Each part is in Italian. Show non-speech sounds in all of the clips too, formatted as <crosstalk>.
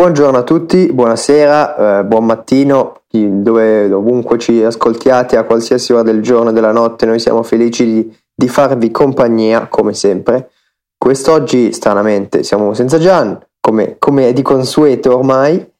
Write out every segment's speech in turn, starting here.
Buongiorno a tutti, buonasera, eh, buon mattino, dove, ovunque ci ascoltiate a qualsiasi ora del giorno e della notte, noi siamo felici di, di farvi compagnia come sempre. Quest'oggi, stranamente, siamo senza Gian, come, come è di consueto ormai.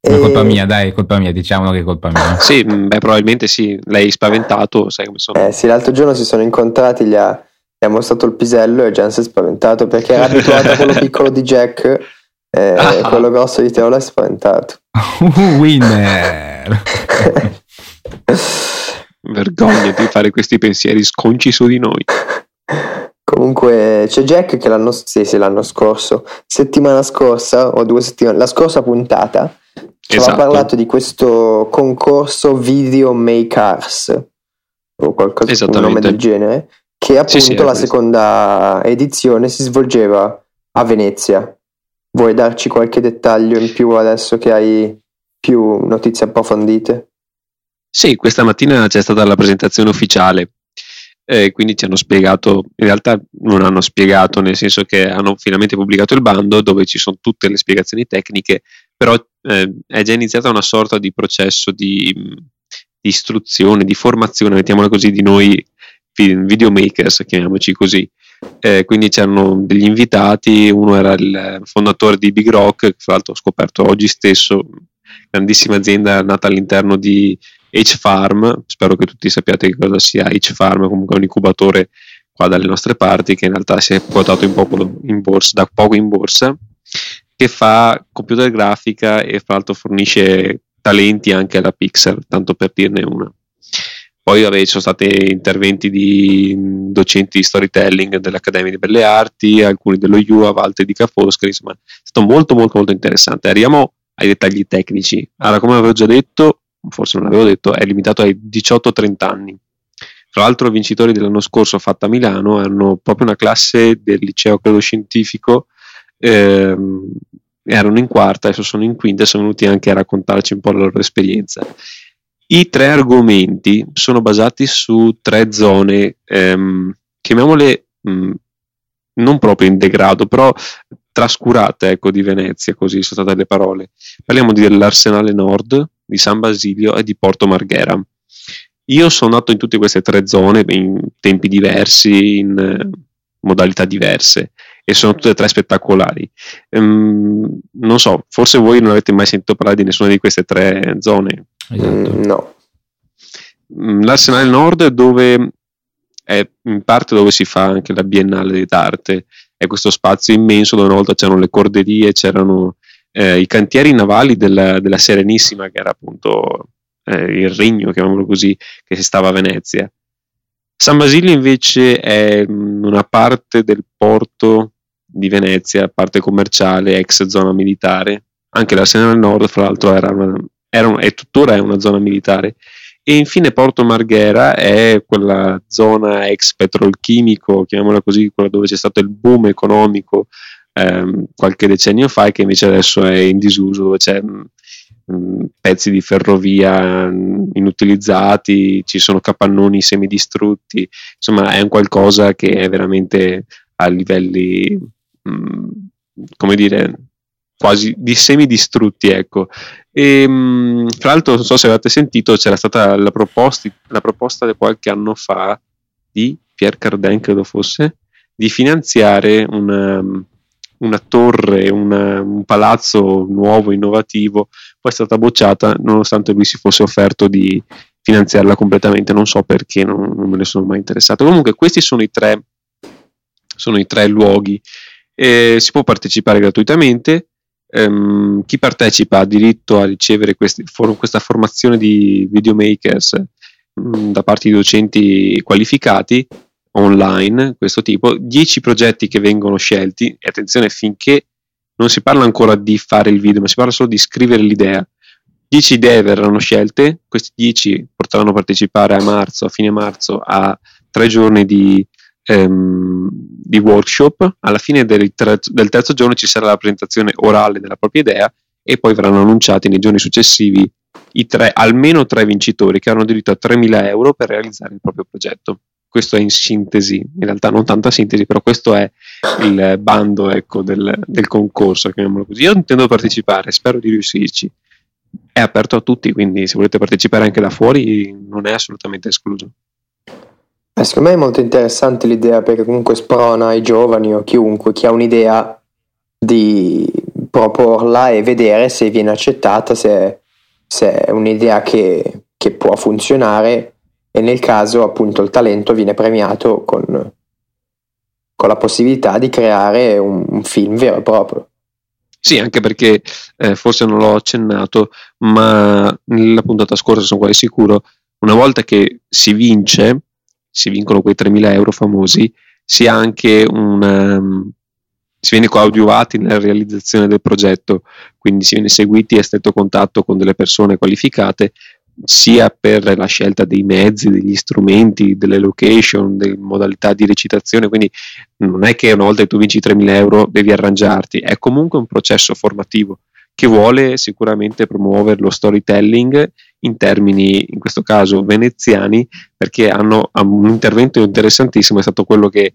È colpa mia, dai, è colpa mia, diciamo che è colpa mia. <laughs> sì, beh, probabilmente sì, lei spaventato, sai come sono. Eh sì, l'altro giorno si sono incontrati, gli ha, gli ha mostrato il pisello e Gian si è spaventato perché era abituato a quello <laughs> piccolo di Jack eh, ah. <laughs> quello grosso di Teo l'ha spaventato. Winner! <laughs> Vergogna di fare questi pensieri sconci su di noi. Comunque c'è Jack che l'anno, sì, sì, l'anno scorso, settimana scorsa o due settimane, la scorsa puntata, ci esatto. aveva parlato di questo concorso Video Makers o qualcosa un nome del genere, che appunto sì, sì, la seconda edizione si svolgeva a Venezia. Vuoi darci qualche dettaglio in più adesso che hai più notizie approfondite? Sì, questa mattina c'è stata la presentazione ufficiale, eh, quindi ci hanno spiegato, in realtà non hanno spiegato, nel senso che hanno finalmente pubblicato il bando dove ci sono tutte le spiegazioni tecniche, però eh, è già iniziata una sorta di processo di, di istruzione, di formazione, mettiamola così, di noi videomakers, chiamiamoci così, eh, quindi c'erano degli invitati, uno era il fondatore di Big Rock, che fra l'altro ho scoperto oggi stesso, grandissima azienda nata all'interno di H-Farm, spero che tutti sappiate che cosa sia H-Farm, comunque è un incubatore qua dalle nostre parti che in realtà si è quotato da poco in borsa, che fa computer grafica e fra l'altro fornisce talenti anche alla Pixar, tanto per dirne una. Poi vabbè, ci sono stati interventi di docenti di storytelling dell'Accademia di Belle Arti, alcuni dello UAV, altri di Ca' insomma è stato molto molto molto interessante. Arriviamo ai dettagli tecnici. Allora, come avevo già detto, forse non l'avevo detto, è limitato ai 18-30 anni. Tra l'altro i vincitori dell'anno scorso fatto a Milano hanno proprio una classe del liceo credo scientifico, ehm, erano in quarta, adesso sono in quinta e sono venuti anche a raccontarci un po' la loro esperienza. I tre argomenti sono basati su tre zone, ehm, chiamiamole mh, mm, non proprio in degrado, però trascurate ecco, di Venezia, così sono state le parole. Parliamo dell'Arsenale Nord, di San Basilio e di Porto Marghera. Io sono nato in tutte queste tre zone in tempi diversi, in eh, modalità diverse e sono tutte e tre spettacolari. Um, non so, forse voi non avete mai sentito parlare di nessuna di queste tre zone. Esatto. Mm, no. Mm, L'Arsenale Nord dove è in parte dove si fa anche la Biennale d'arte, è questo spazio immenso dove una volta c'erano le corderie, c'erano eh, i cantieri navali della, della, Serenissima, che era appunto eh, il regno, chiamiamolo così, che si stava a Venezia. San Basilio invece è mm, una parte del porto di Venezia, parte commerciale, ex zona militare. Anche l'Arsenale Nord, fra l'altro, era una, era, è tuttora è una zona militare. E infine Porto Marghera è quella zona ex petrolchimico, chiamiamola così, quella dove c'è stato il boom economico ehm, qualche decennio fa e che invece adesso è in disuso, dove c'è mh, mm, mm, pezzi di ferrovia mm, inutilizzati, ci sono capannoni semidistrutti, insomma è un qualcosa che è veramente a livelli, mh, come dire, quasi di semidistrutti, ecco. E, mh, tra l'altro, non so se avete sentito, c'era stata la, proposti, la proposta di qualche anno fa di Pierre Cardin, credo fosse, di finanziare una, una torre, una, un palazzo nuovo, innovativo, poi è stata bocciata nonostante lui si fosse offerto di finanziarla completamente, non so perché, non, non me ne sono mai interessato. Comunque questi sono i tre, sono i tre luoghi. Eh, si può partecipare gratuitamente, ehm, chi partecipa ha diritto a ricevere questi, for, questa formazione di videomakers mh, mm, da parte di docenti qualificati online, questo tipo, 10 progetti che vengono scelti, e attenzione finché non si parla ancora di fare il video, ma si parla solo di scrivere l'idea. 10 idee verranno scelte, questi 10 potranno partecipare a marzo, a fine marzo, a tre giorni di, ehm, di workshop. Alla fine del, tre, del terzo giorno ci sarà la presentazione orale della propria idea e poi verranno annunciati nei giorni successivi i tre, almeno tre vincitori che hanno diritto a 3.000 euro per realizzare il proprio progetto questo è in sintesi, in realtà non tanta sintesi, però questo è il bando ecco, del, del concorso, chiamiamolo così. Io intendo partecipare, spero di riuscirci. È aperto a tutti, quindi se volete partecipare anche da fuori non è assolutamente escluso. Secondo me è molto interessante l'idea perché comunque sprona ai giovani o chiunque chi ha un'idea di proporla e vedere se viene accettata, se, se è un'idea che, che, può funzionare e nel caso appunto il talento viene premiato con, con la possibilità di creare un, un, film vero e proprio. Sì, anche perché eh, forse non l'ho accennato, ma nella puntata scorsa sono quasi sicuro, una volta che si vince, si vincono quei 3.000 euro famosi, si ha anche un, um, si viene coadiuvati nella realizzazione del progetto, quindi si viene seguiti a stretto contatto con delle persone qualificate sia per la scelta dei mezzi, degli strumenti, delle location, delle modalità di recitazione, quindi non è che una volta che tu vinci 3.000 euro devi arrangiarti, è comunque un processo formativo che vuole sicuramente promuovere lo storytelling in termini, in questo caso, veneziani, perché hanno un intervento interessantissimo, è stato quello che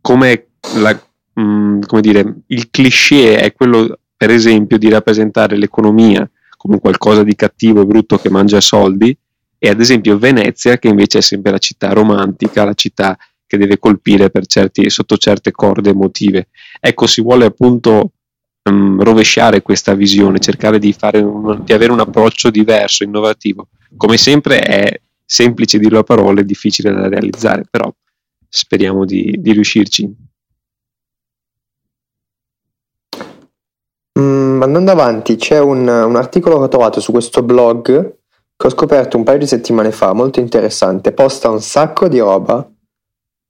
come la mh, mm, come dire, il cliché è quello, per esempio, di rappresentare l'economia come qualcosa di cattivo e brutto che mangia soldi, e ad esempio Venezia, che invece è sempre la città romantica, la città che deve colpire certi, sotto certe corde emotive. Ecco, si vuole appunto um, rovesciare questa visione, cercare di, un, di, avere un approccio diverso, innovativo. Come sempre è semplice dirlo a parole, difficile da realizzare, però speriamo di, di riuscirci. Mm, andando avanti, c'è un, un, articolo che ho trovato su questo blog che ho scoperto un paio di settimane fa, molto interessante. Posta un sacco di roba,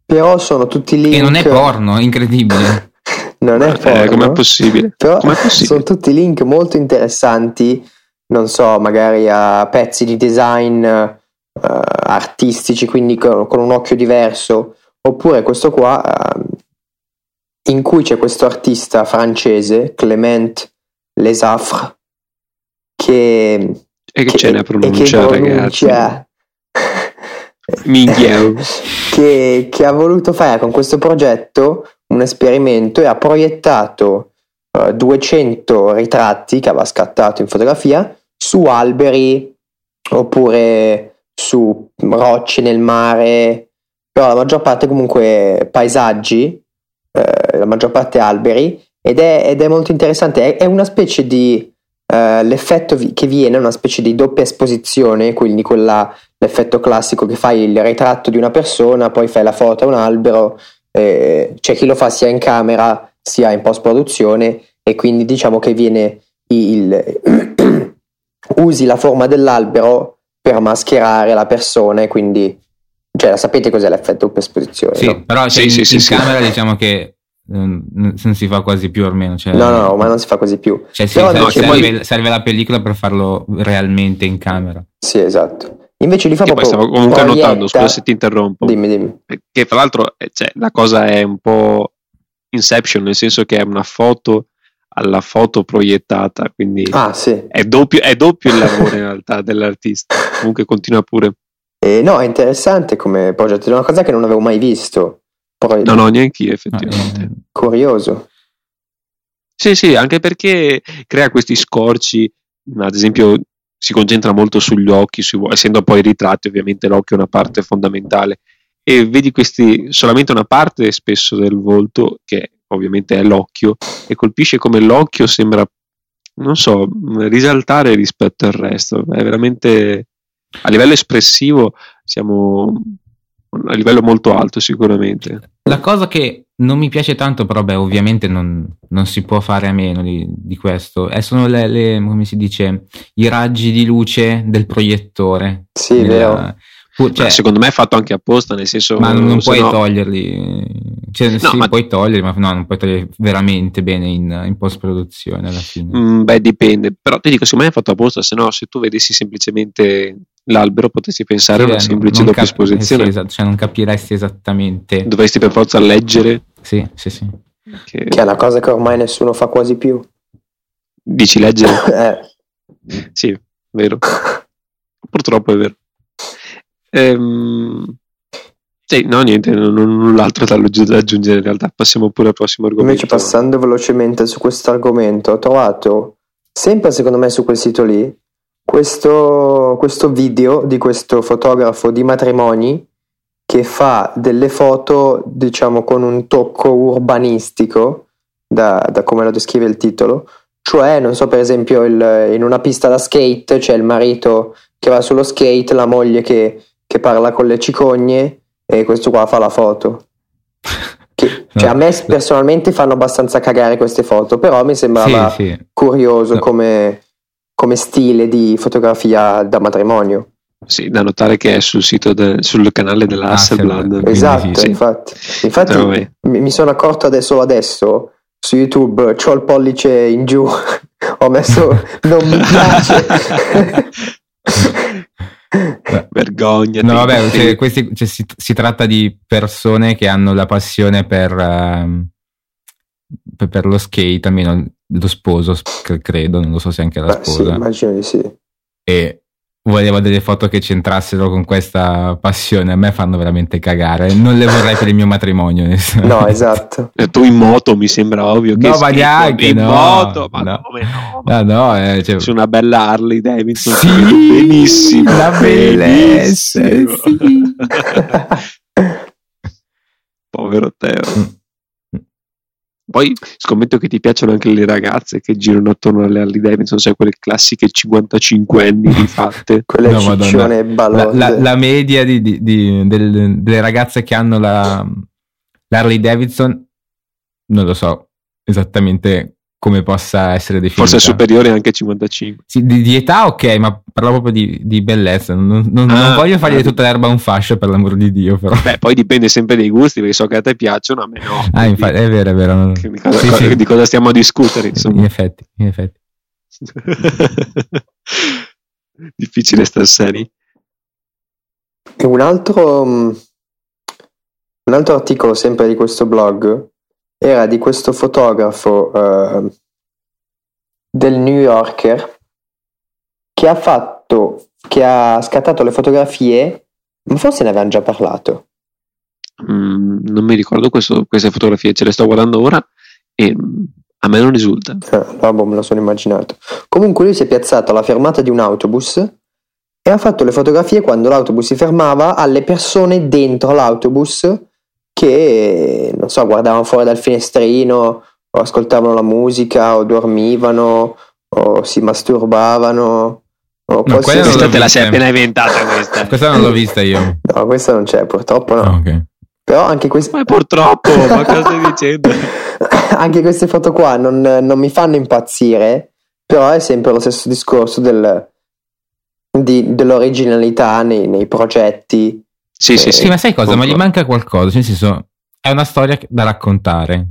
però sono tutti link. E non è porno, incredibile. <laughs> non è porno. Eh, com'è possibile? Però com'è possibile? sono tutti link molto interessanti, non so, magari a pezzi di design uh, artistici, quindi con, con, un occhio diverso. Oppure questo qua. Uh, in cui c'è questo artista francese, Clement Lesaffre, che, e che, ce ne pronuncia, pronuncia <laughs> che, che ha voluto fare con questo progetto un esperimento e ha proiettato uh, 200 ritratti che aveva scattato in fotografia su alberi oppure su rocce nel mare, però la maggior parte comunque paesaggi eh, la maggior parte alberi, ed è, ed è molto interessante. È, è, una specie di. Uh, l'effetto vi- che viene una specie di doppia esposizione, quindi quella, l'effetto classico che fai il ritratto di una persona, poi fai la foto a un albero, eh, c'è chi lo fa sia in camera sia in post produzione e quindi diciamo che viene il, <clears throat> usi la forma dell'albero per mascherare la persona e quindi cioè, sapete cos'è l'effetto doppia esposizione? Sì, no? però sì, in, sì, in sì, camera diciamo che non, non, si fa quasi più almeno. Cioè, no, no, ma non si fa quasi più. Cioè, sì, serve, no, serve, poi... serve, la pellicola per farlo realmente in camera. Sì, esatto. Invece li fa che proprio. Poi stavo comunque proietta... notando, scusa se ti interrompo. Dimmi, dimmi. Che fra l'altro eh, cioè, la cosa è un po' Inception, nel senso che è una foto alla foto proiettata, quindi ah, sì. è, doppio, è doppio il lavoro in realtà dell'artista. Comunque continua pure. Eh, no, è interessante come progetto, è una cosa che non avevo mai visto. Poi, no, no, neanche io effettivamente. Eh, curioso. Sì, sì, anche perché crea questi scorci, ad esempio si concentra molto sugli occhi, sui, essendo poi ritratti ovviamente l'occhio è una parte fondamentale e vedi questi solamente una parte spesso del volto che ovviamente è l'occhio e colpisce come l'occhio sembra non so risaltare rispetto al resto è veramente a livello espressivo siamo a livello molto alto sicuramente. La cosa che non mi piace tanto, però beh, ovviamente non, non si può fare a meno di, di questo, è, sono le, le, come si dice, i raggi di luce del proiettore. Sì, nella, vero. Cioè, secondo me è fatto anche apposta, nel senso Ma non puoi no... toglierli. Cioè, no, sì, ma... puoi toglierli, ma no, non puoi toglierli veramente bene in, in post produzione alla fine. Mm, beh, dipende. Però ti dico, secondo me è fatto apposta, se no, se tu vedessi semplicemente l'albero potresti pensare a una semplice doppia cap- esposizione. Sì, esatto, cioè non capiresti esattamente. Dovresti per forza leggere. Sì, sì, sì. Che... che è una cosa che ormai nessuno fa quasi più. Dici leggere? <laughs> eh. Sì, vero. Purtroppo è vero. Ehm, Sì, no, niente, non, non null'altro da, aggiungere in realtà. Passiamo pure al prossimo argomento. Invece, passando velocemente su questo argomento, ho trovato sempre secondo me su quel sito lì questo, questo video di questo fotografo di matrimoni che fa delle foto, diciamo, con un tocco urbanistico, da, da come lo descrive il titolo. Cioè, non so, per esempio, il, in una pista da skate c'è il marito che va sullo skate, la moglie che, che parla con le cicogne e questo qua fa la foto. <laughs> Che, cioè, a me personalmente fanno abbastanza cagare queste foto, però mi sembrava sì, sì. curioso no. come, come stile di fotografia da matrimonio. Sì, da notare che è sul sito del, sul canale della Hasselblad. Ah, esatto, sì. infatti. Infatti mi, mi sono accorto adesso adesso su YouTube, ho il pollice in giù, <laughs> ho messo non mi piace. <laughs> Vergogna. No, vabbè, cioè, questi, cioè, si, si, tratta di persone che hanno la passione per, uh, per, per, lo skate, almeno lo sposo, credo, non lo so se anche la sposa. Sì, immagino di sì. E volevo delle foto che c'entrassero con questa passione. A me fanno veramente cagare. Non le vorrei per il mio matrimonio. No, esatto. <laughs> E tu in moto mi sembra ovvio che no, ma neanche in no, moto, ma no. come no? No, no, eh, cioè... Su una bella Harley Davidson. Sì, benissimo. La bellezza. Sì. <laughs> Povero Teo. Poi scommetto che ti piacciono anche le ragazze che girano attorno alle Harley Davidson, sai, quelle classiche 55 anni rifatte. <laughs> quelle no, ciccione la, la, la, media di, di, di, del, delle ragazze che hanno la, l'Harley Davidson, non lo so esattamente come possa essere definita. Forse è superiore anche a 55. Sì, di, di, età ok, ma parlo proprio di, di bellezza. Non, non, ah, non voglio fargli ah, tutta l'erba un fascio per l'amor di Dio. Però. Beh, poi dipende sempre dai gusti, perché so che a te piacciono, a me no. Ah, infatti, è vero, è vero. Di cosa, sì, sì. di cosa stiamo a discutere? Insomma. In effetti, in effetti. <laughs> Difficile star seri. E un altro, un altro articolo sempre di questo blog era di questo fotografo uh, del New Yorker che ha fatto, che ha scattato le fotografie, ma forse ne avevamo già parlato. Mm, non mi ricordo questo, queste fotografie, ce le sto guardando ora e mm, a me non risulta. Eh, vabbè, me lo sono immaginato. Comunque lui si è piazzato alla fermata di un autobus e ha fatto le fotografie quando l'autobus si fermava alle persone dentro l'autobus che, non so, guardavano fuori dal finestrino o ascoltavano la musica o dormivano o si masturbavano. O no, questa te la sei appena inventata questa. questa non l'ho vista io. No, questa non c'è, purtroppo no. Oh, okay. Però anche queste... Ma purtroppo, ma cosa stai <laughs> dicendo? <laughs> anche queste foto qua non, non, mi fanno impazzire, però è sempre lo stesso discorso del, di, dell'originalità nei, nei progetti sì, eh, sì, sì, ma sai cosa? Ma gli manca qualcosa, cioè, nel senso, è una storia da raccontare.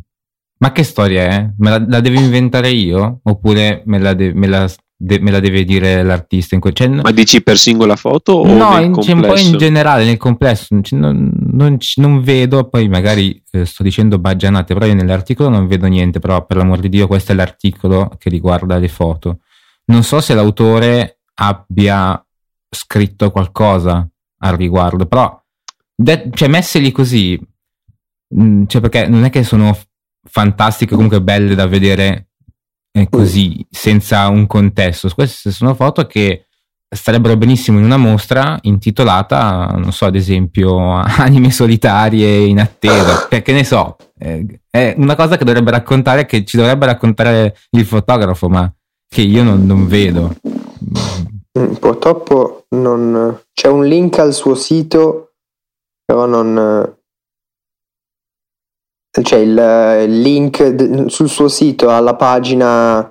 Ma che storia è? Me la, la devo inventare io? Oppure me la, de, me la, de, me la deve dire l'artista? In que- cioè, ma dici per singola foto o no, in, cioè, un po' in generale, nel complesso. Non, non, non, vedo, poi magari eh, sto dicendo baggianate, però io nell'articolo non vedo niente, però per l'amor di Dio questo è l'articolo che riguarda le foto. Non so se l'autore abbia scritto qualcosa al riguardo, però de- cioè, messe lì così, mh, mm, cioè perché non è che sono fantastiche, comunque belle da vedere eh, così, senza un contesto. Queste sono foto che starebbero benissimo in una mostra intitolata, non so, ad esempio, <laughs> Anime solitarie in attesa, <laughs> perché ne so, eh, è una cosa che dovrebbe raccontare, che ci dovrebbe raccontare il fotografo, ma che io non, non vedo. Mm, purtroppo non c'è un link al suo sito, però non c'è il, il link sul suo sito alla pagina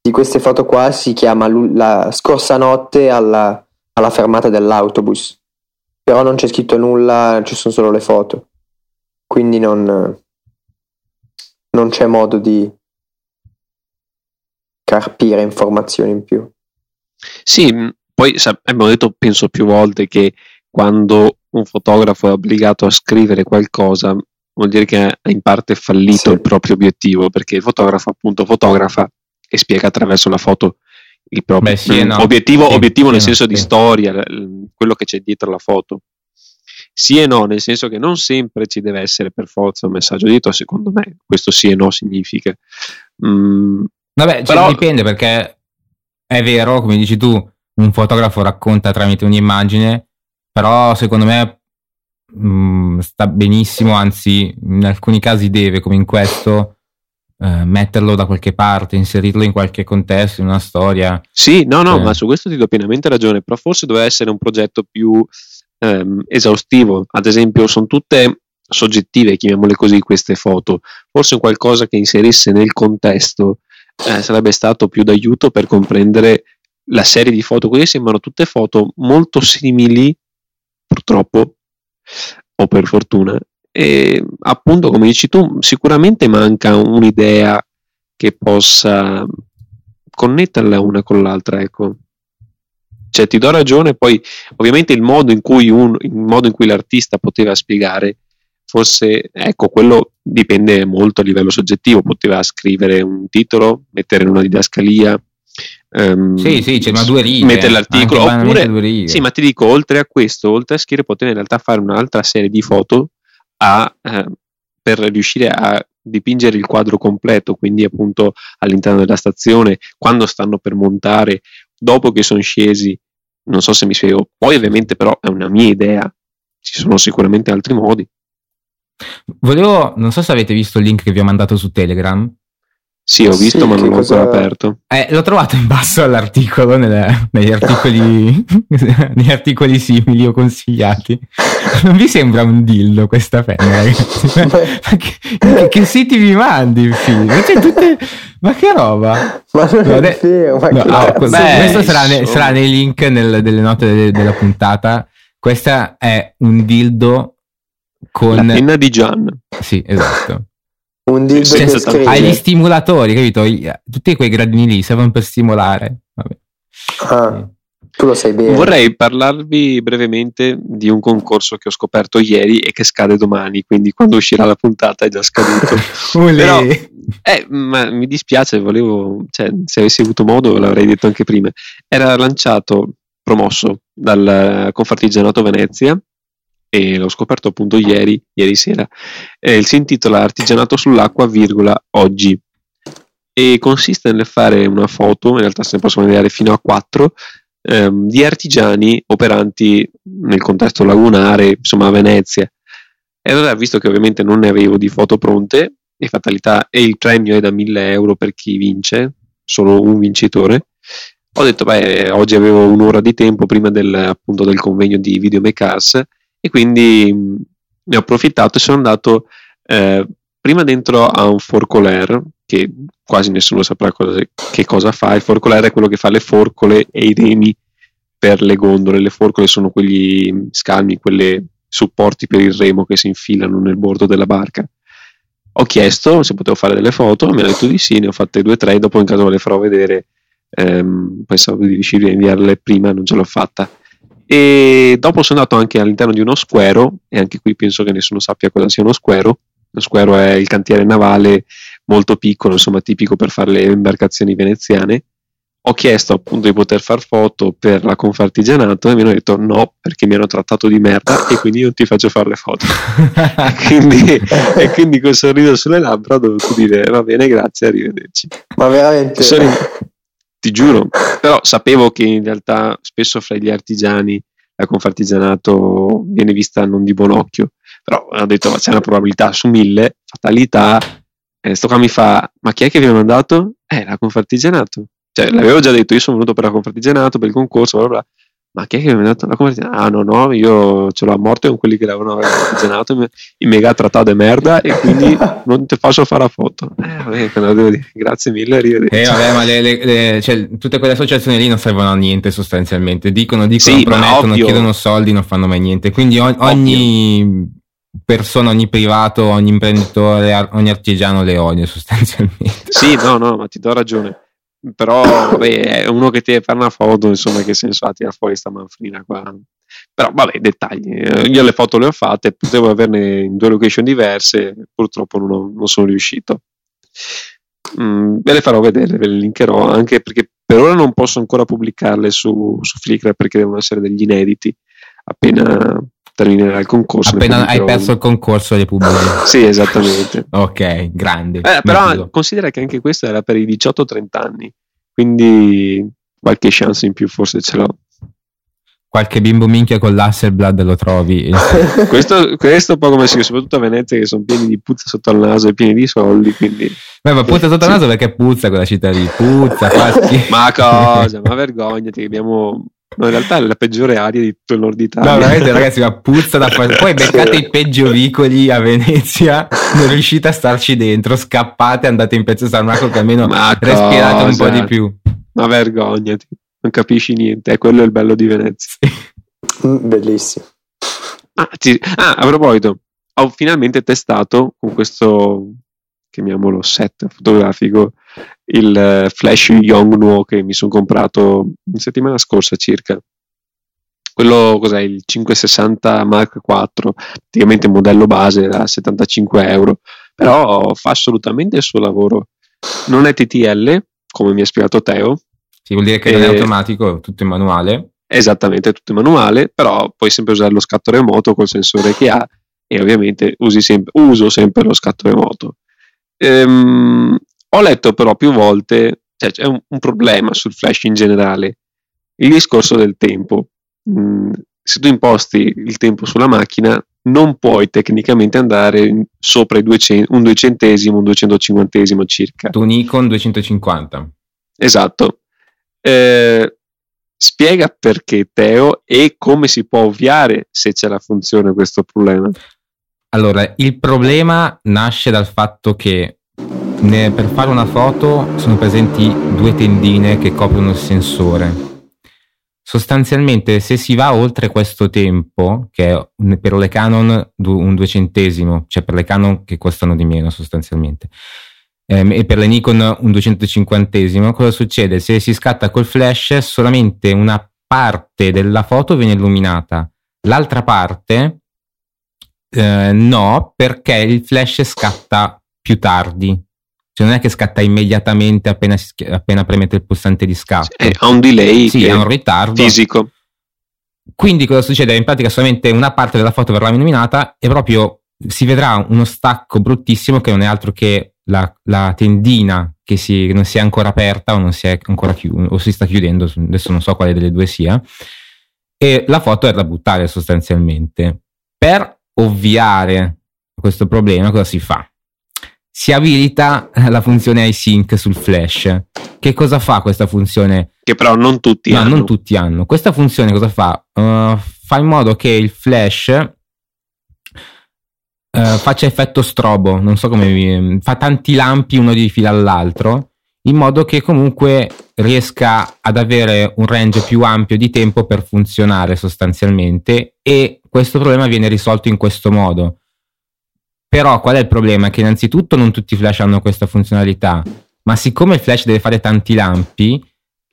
di queste foto qua si chiama la scorsa notte alla, alla fermata dell'autobus. Però non c'è scritto nulla, ci sono solo le foto. Quindi non, non c'è modo di carpire informazioni in più. Sì, poi abbiamo detto, penso più volte, che quando un fotografo è obbligato a scrivere qualcosa, vuol dire che ha in parte fallito sì. il proprio obiettivo, perché il fotografo appunto fotografa e spiega attraverso la foto il proprio Beh, sì, no. obiettivo, sì, obiettivo nel senso di storia, quello che c'è dietro la foto. sì e no, nel senso che non sempre ci deve essere per forza un messaggio dietro, secondo me questo sì e no significa. Mm, Vabbè, cioè, però... dipende perché è vero, come dici tu, un fotografo racconta tramite un'immagine, però secondo me mh, mm, sta benissimo, anzi in alcuni casi deve, come in questo, eh, metterlo da qualche parte, inserirlo in qualche contesto, in una storia. Sì, no, no, eh. ma su questo ti do pienamente ragione, però forse doveva essere un progetto più ehm, esaustivo. Ad esempio, sono tutte soggettive, chiamiamole così, queste foto. Forse un qualcosa che inserisse nel contesto eh, sarebbe stato più d'aiuto per comprendere la serie di foto. Queste sembrano tutte foto molto simili, purtroppo, o per fortuna. E appunto, come dici tu, sicuramente manca un'idea che possa connetterla una con l'altra, ecco. Cioè, ti do ragione, poi ovviamente il modo in cui, un, il modo in cui l'artista poteva spiegare, forse, ecco, quello dipende molto a livello soggettivo, poteva scrivere un titolo, mettere in una didascalia, Um, sì, sì, c'è una due righe. Mettere l'articolo oppure, sì, ma ti dico, oltre a questo, oltre a scrivere, poteva in realtà fare un'altra serie di foto a, eh, per riuscire a dipingere il quadro completo, quindi appunto all'interno della stazione, quando stanno per montare, dopo che sono scesi, non so se mi spiego, poi ovviamente però è una mia idea, ci sono sicuramente altri modi. Volevo, non so se avete visto il link che vi ho mandato su Telegram, sì, ho visto, sì, ma non l'ho cosa... ancora aperto. Eh, l'ho trovato in basso all'articolo, nelle, negli, articoli, <laughs> negli articoli simili o consigliati. Non vi sembra un dildo questa penna, ragazzi? <laughs> Ma, ma che, che, siti vi mandi, figlio? Cioè, tutte... Ma che roba? Ma non no, è vero, ma no, ah, questo sarà, ne, sarà, nei link nel, delle note de, della puntata. Questa è un dildo con... La penna di Gian. Sì, esatto. <laughs> Un dildo sì, che scrive. Hai gli stimolatori, capito? Tutti quei gradini lì servono per stimolare. Vabbè. Ah, tu lo sai bene. Vorrei parlarvi brevemente di un concorso che ho scoperto ieri e che scade domani, quindi quando uscirà la puntata è già scaduto. <laughs> Però, eh, ma mi dispiace, volevo, cioè, se avessi avuto modo l'avrei detto anche prima. Era lanciato, promosso dal Confartigianato Venezia e l'ho scoperto appunto ieri, ieri sera. Eh, si intitola Artigianato sull'acqua, virgola, oggi. E consiste nel fare una foto, in realtà se ne possono vedere fino a quattro, ehm, di artigiani operanti nel contesto lagunare, insomma a Venezia. E allora, visto che ovviamente non ne avevo di foto pronte, e fatalità, e il premio è da 1000 euro per chi vince, solo un vincitore, ho detto, beh, oggi avevo un'ora di tempo prima del, appunto, del convegno di Videomakers e quindi ne ho approfittato e sono andato eh, prima dentro a un forcoler che quasi nessuno saprà cosa, che cosa fa. Il forcoler è quello che fa le forcole e i remi per le gondole. Le forcole sono quegli scalmi, quelle supporti per il remo che si infilano nel bordo della barca. Ho chiesto se potevo fare delle foto, mi hanno detto di sì, ne ho fatte due o tre, dopo in caso le farò vedere. Ehm, pensavo di riuscire a inviarle prima, non ce l'ho fatta e dopo sono andato anche all'interno di uno squero, e anche qui penso che nessuno sappia cosa sia uno squero. Lo squero è il cantiere navale molto piccolo, insomma, tipico per fare le imbarcazioni veneziane. Ho chiesto appunto di poter far foto per la Confartigianato e mi hanno detto no, perché mi hanno trattato di merda e quindi non ti faccio fare le foto. <laughs> e, quindi, e quindi col sorriso sulle labbra ho dovuto dire va bene, grazie, arrivederci. Ma veramente? Sono, ti giuro, però sapevo che in realtà spesso fra gli artigiani la confartigianato viene vista non di buon occhio, però ho detto ma c'è una probabilità su mille, fatalità, e sto qua mi fa ma chi è che vi ha mandato? Eh, la confartigianato. Cioè, l'avevo già detto, io sono venuto per la confartigianato, per il concorso, bla bla bla ma chi è che mi ha dato la conversione? Ah no no, io ce l'ho a morte con quelli che l'avevano artigianato, mi mega trattato di merda e quindi <laughs> non ti faccio fare la foto. Eh vabbè, devo dire, grazie mille, arrivederci. Eh vabbè, ma le, le, le, cioè, tutte quelle associazioni lì non servono a niente sostanzialmente, dicono, dicono, sì, promettono, chiedono soldi, non fanno mai niente, quindi ogni, ogni persona, ogni privato, ogni imprenditore, ogni artigiano le odia sostanzialmente. Sì, no, no, ma ti do ragione però vabbè, è uno che deve fare una foto, insomma, che senso ha tirare fuori sta manfrina qua. Però vabbè, dettagli. Eh, io le foto le ho fatte, potevo averne in due location diverse, purtroppo non, ho, non sono riuscito. Mm, ve le farò vedere, ve le linkerò, anche perché per ora non posso ancora pubblicarle su, su Flickr perché devono essere degli inediti. Appena terminerà il concorso. Appena hai perso il concorso le pubblici. <laughs> sì, esattamente. <laughs> ok, grande. Eh, però considera che anche questo era per i 18-30 anni, quindi qualche chance in più forse ce l'ho qualche bimbo minchia con l'Hasselblad lo trovi. <laughs> questo, questo poco ma sì, soprattutto a Venezia che sono pieni di puzza sotto il naso e pieni di soldi. Quindi... Beh, ma puzza sotto il naso perché puzza quella città lì, puzza, Ma cosa? Ma vergognati, abbiamo... No, in realtà è la peggiore aria di tutto il nord Italia. No, veramente, ragazzi, ma puzza da fuori. Poi <laughs> beccate i peggio vicoli a Venezia, non riuscite a starci dentro, scappate, andate in pezzo San Marco che almeno ma respirate cosa? un po' di più. Ma vergognati non capisci niente, è quello il bello di Venezia. Mm, bellissimo. Ah, ti, ah, a proposito, ho finalmente testato con questo, chiamiamolo set fotografico, il uh, Flash Yongnuo che mi sono comprato settimana scorsa circa. Quello cos'è? Il 560 Mark IV, praticamente modello base da 75 euro, però fa assolutamente il suo lavoro. Non è TTL, come mi ha spiegato Teo, sì, vuol dire che non è automatico, è tutto in manuale. Esattamente, è tutto in manuale, però puoi sempre usare lo scatto remoto col sensore che ha e ovviamente sempre, uso sempre lo scatto remoto. Ehm, ho letto però più volte, cioè c'è un, un, problema sul flash in generale, il discorso del tempo. Mm, se tu imposti il tempo sulla macchina, non puoi tecnicamente andare sopra i 200, un duecentesimo, un duecentocinquantesimo circa. Tu Nikon 250. Esatto, eh, spiega perché Teo e come si può ovviare se c'è la funzione questo problema. Allora, il problema nasce dal fatto che ne, per fare una foto sono presenti due tendine che coprono il sensore. Sostanzialmente, se si va oltre questo tempo, che è per le Canon un duecentesimo, cioè per le Canon che costano di meno sostanzialmente, ehm, e per le Nikon un 250 cosa succede? Se si scatta col flash solamente una parte della foto viene illuminata, l'altra parte eh, no perché il flash scatta più tardi. Cioè non è che scatta immediatamente appena, appena premete il pulsante di scatto. Sì, ha un delay. Sì, ha un ritardo. Fisico. Quindi cosa succede? In pratica solamente una parte della foto verrà illuminata e proprio si vedrà uno stacco bruttissimo che non è altro che la, la tendina che si, non si è ancora aperta o non si è ancora chiusa o si sta chiudendo, adesso non so quale delle due sia, e la foto è da buttare sostanzialmente. Per ovviare a questo problema cosa si fa? Si abilita la funzione iSync sul flash. Che cosa fa questa funzione? Che però non tutti no, hanno. non tutti hanno. Questa funzione cosa fa? Uh, fa in modo che il flash uh, faccia effetto strobo, non so come vi, fa tanti lampi uno di fila all'altro, in modo che comunque riesca ad avere un range più ampio di tempo per funzionare sostanzialmente e questo problema viene risolto in questo modo. Però qual è il problema? Che innanzitutto non tutti i flash hanno questa funzionalità, ma siccome il flash deve fare tanti lampi,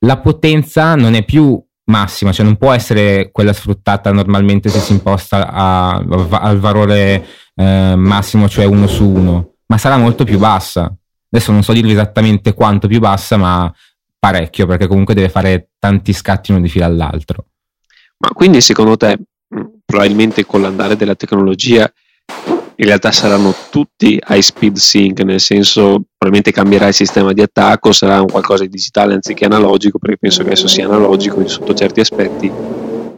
la potenza non è più massima, cioè non può essere quella sfruttata normalmente se si imposta a, a, al valore eh, massimo, cioè uno su uno, ma sarà molto più bassa. Adesso non so dirvi esattamente quanto più bassa, ma parecchio, perché comunque deve fare tanti scatti uno di fila all'altro. Ma quindi secondo te, probabilmente con l'andare della tecnologia, in realtà saranno tutti high speed sync, nel senso probabilmente cambierà il sistema di attacco, sarà un qualcosa di digitale anziché analogico, perché penso che adesso sia analogico sotto certi aspetti,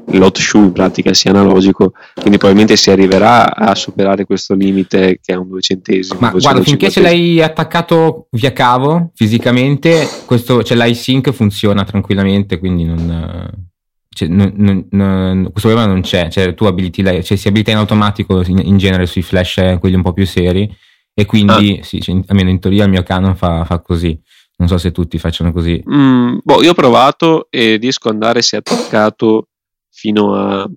l'hot shoe in pratica sia analogico, quindi probabilmente si arriverà a superare questo limite che è un duecentesimo. Ma guarda, finché ce l'hai attaccato via cavo fisicamente, questo, cioè l'iSync funziona tranquillamente, quindi non, cioè, non, non, non, questo problema non c'è, cioè, tu abiliti, cioè, si abilita in automatico in, in, genere sui flash, eh, quelli un po' più seri, e quindi, ah. sì, cioè, almeno in teoria il mio Canon fa, fa così. Non so se tutti facciano così. Mm, boh, io ho provato e riesco ad andare se attaccato fino a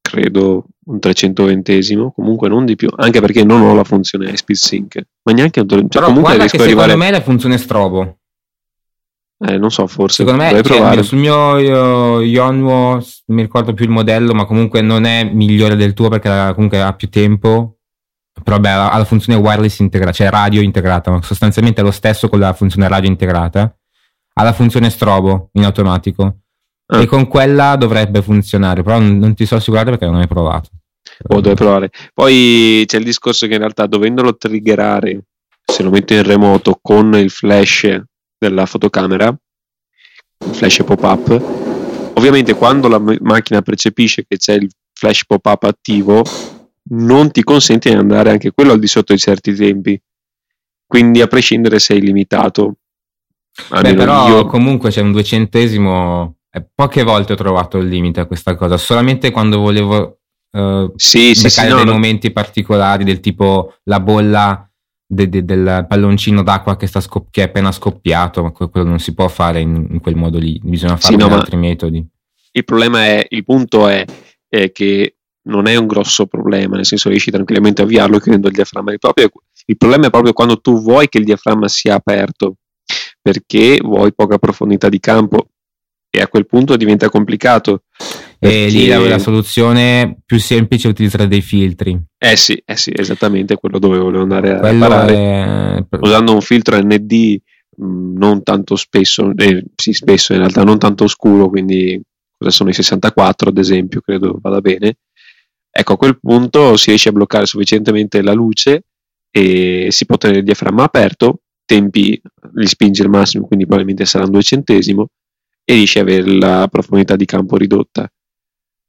credo un 320esimo, comunque non di più, anche perché non ho la funzione Speed Sync, ma neanche cioè, Però comunque riesco che arrivare... secondo me la funzione strobo. Eh, non so, forse secondo me cioè, sul mio Yonwo non mi ricordo più il modello, ma comunque non è migliore del tuo perché comunque ha più tempo. Però beh, ha la funzione wireless integrata, cioè radio integrata, ma sostanzialmente è lo stesso con la funzione radio integrata. Ha la funzione strobo in automatico. Ah. E con quella dovrebbe funzionare, però non, non ti so assicurare perché non hai provato. o dove provare. Poi c'è il discorso che in realtà dovendolo triggerare, se lo metto in remoto con il flash della fotocamera, flash pop-up, ovviamente quando la macchina percepisce che c'è il flash pop-up attivo, non ti consente di andare anche quello al di sotto di certi tempi. Quindi a prescindere sei limitato. Beh, però io... comunque c'è un duecentesimo. Poche volte ho trovato il limite a questa cosa, solamente quando volevo uh, sì, sì, sì, no, dei no. momenti particolari del tipo la bolla de, de, del palloncino d'acqua che, scop- che, è appena scoppiato, ma quello non si può fare in, in quel modo lì, bisogna farlo sì, no, altri metodi. Il problema è, il punto è, è, che non è un grosso problema, nel senso riesci tranquillamente a avviarlo chiudendo il diaframma. Il, proprio, il problema è proprio quando tu vuoi che il diaframma sia aperto, perché vuoi poca profondità di campo e a quel punto diventa complicato. E lì la, la, soluzione più semplice è utilizzare dei filtri. Eh sì, eh sì, esattamente quello dove volevo andare a Quello È... Usando un filtro ND mm, non tanto spesso, eh, sì spesso in realtà non tanto scuro, quindi cosa sono i 64 ad esempio, credo vada bene. Ecco, a quel punto si riesce a bloccare sufficientemente la luce e si può tenere il diaframma aperto, tempi li spinge al massimo, quindi probabilmente sarà un due centesimo e riesci ad avere la profondità di campo ridotta.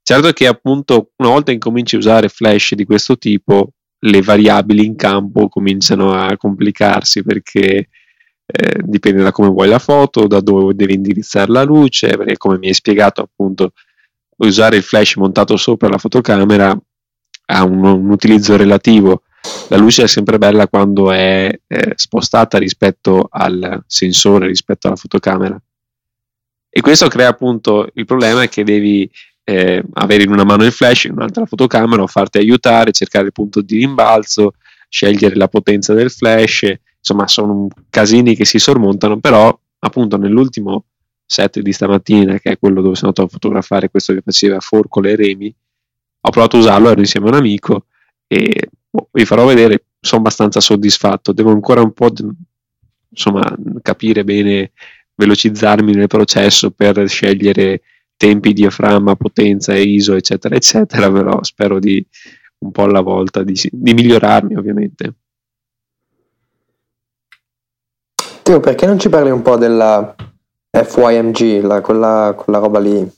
Certo che appunto una volta che cominci a usare flash di questo tipo, le variabili in campo cominciano a complicarsi perché eh, dipende da come vuoi la foto, da dove devi indirizzare la luce, perché come mi hai spiegato appunto usare il flash montato sopra la fotocamera ha un, un utilizzo relativo. La luce è sempre bella quando è eh, spostata rispetto al sensore, rispetto alla fotocamera. E questo crea appunto il problema che devi eh, avere in una mano il flash, in un'altra la fotocamera, farti aiutare, cercare il punto di rimbalzo, scegliere la potenza del flash, insomma sono casini che si sormontano, però appunto nell'ultimo set di stamattina, che è quello dove sono andato a fotografare questo che faceva Forcole e Remi, ho provato a usarlo, ero insieme a un amico e boh, vi farò vedere, sono abbastanza soddisfatto, devo ancora un po' insomma capire bene velocizzarmi nel processo per scegliere tempi, diaframma, potenza, ISO, eccetera, eccetera, però spero di un po' alla volta di, di migliorarmi ovviamente. Teo, perché non ci parli un po' della FYMG, la, quella, quella roba lì?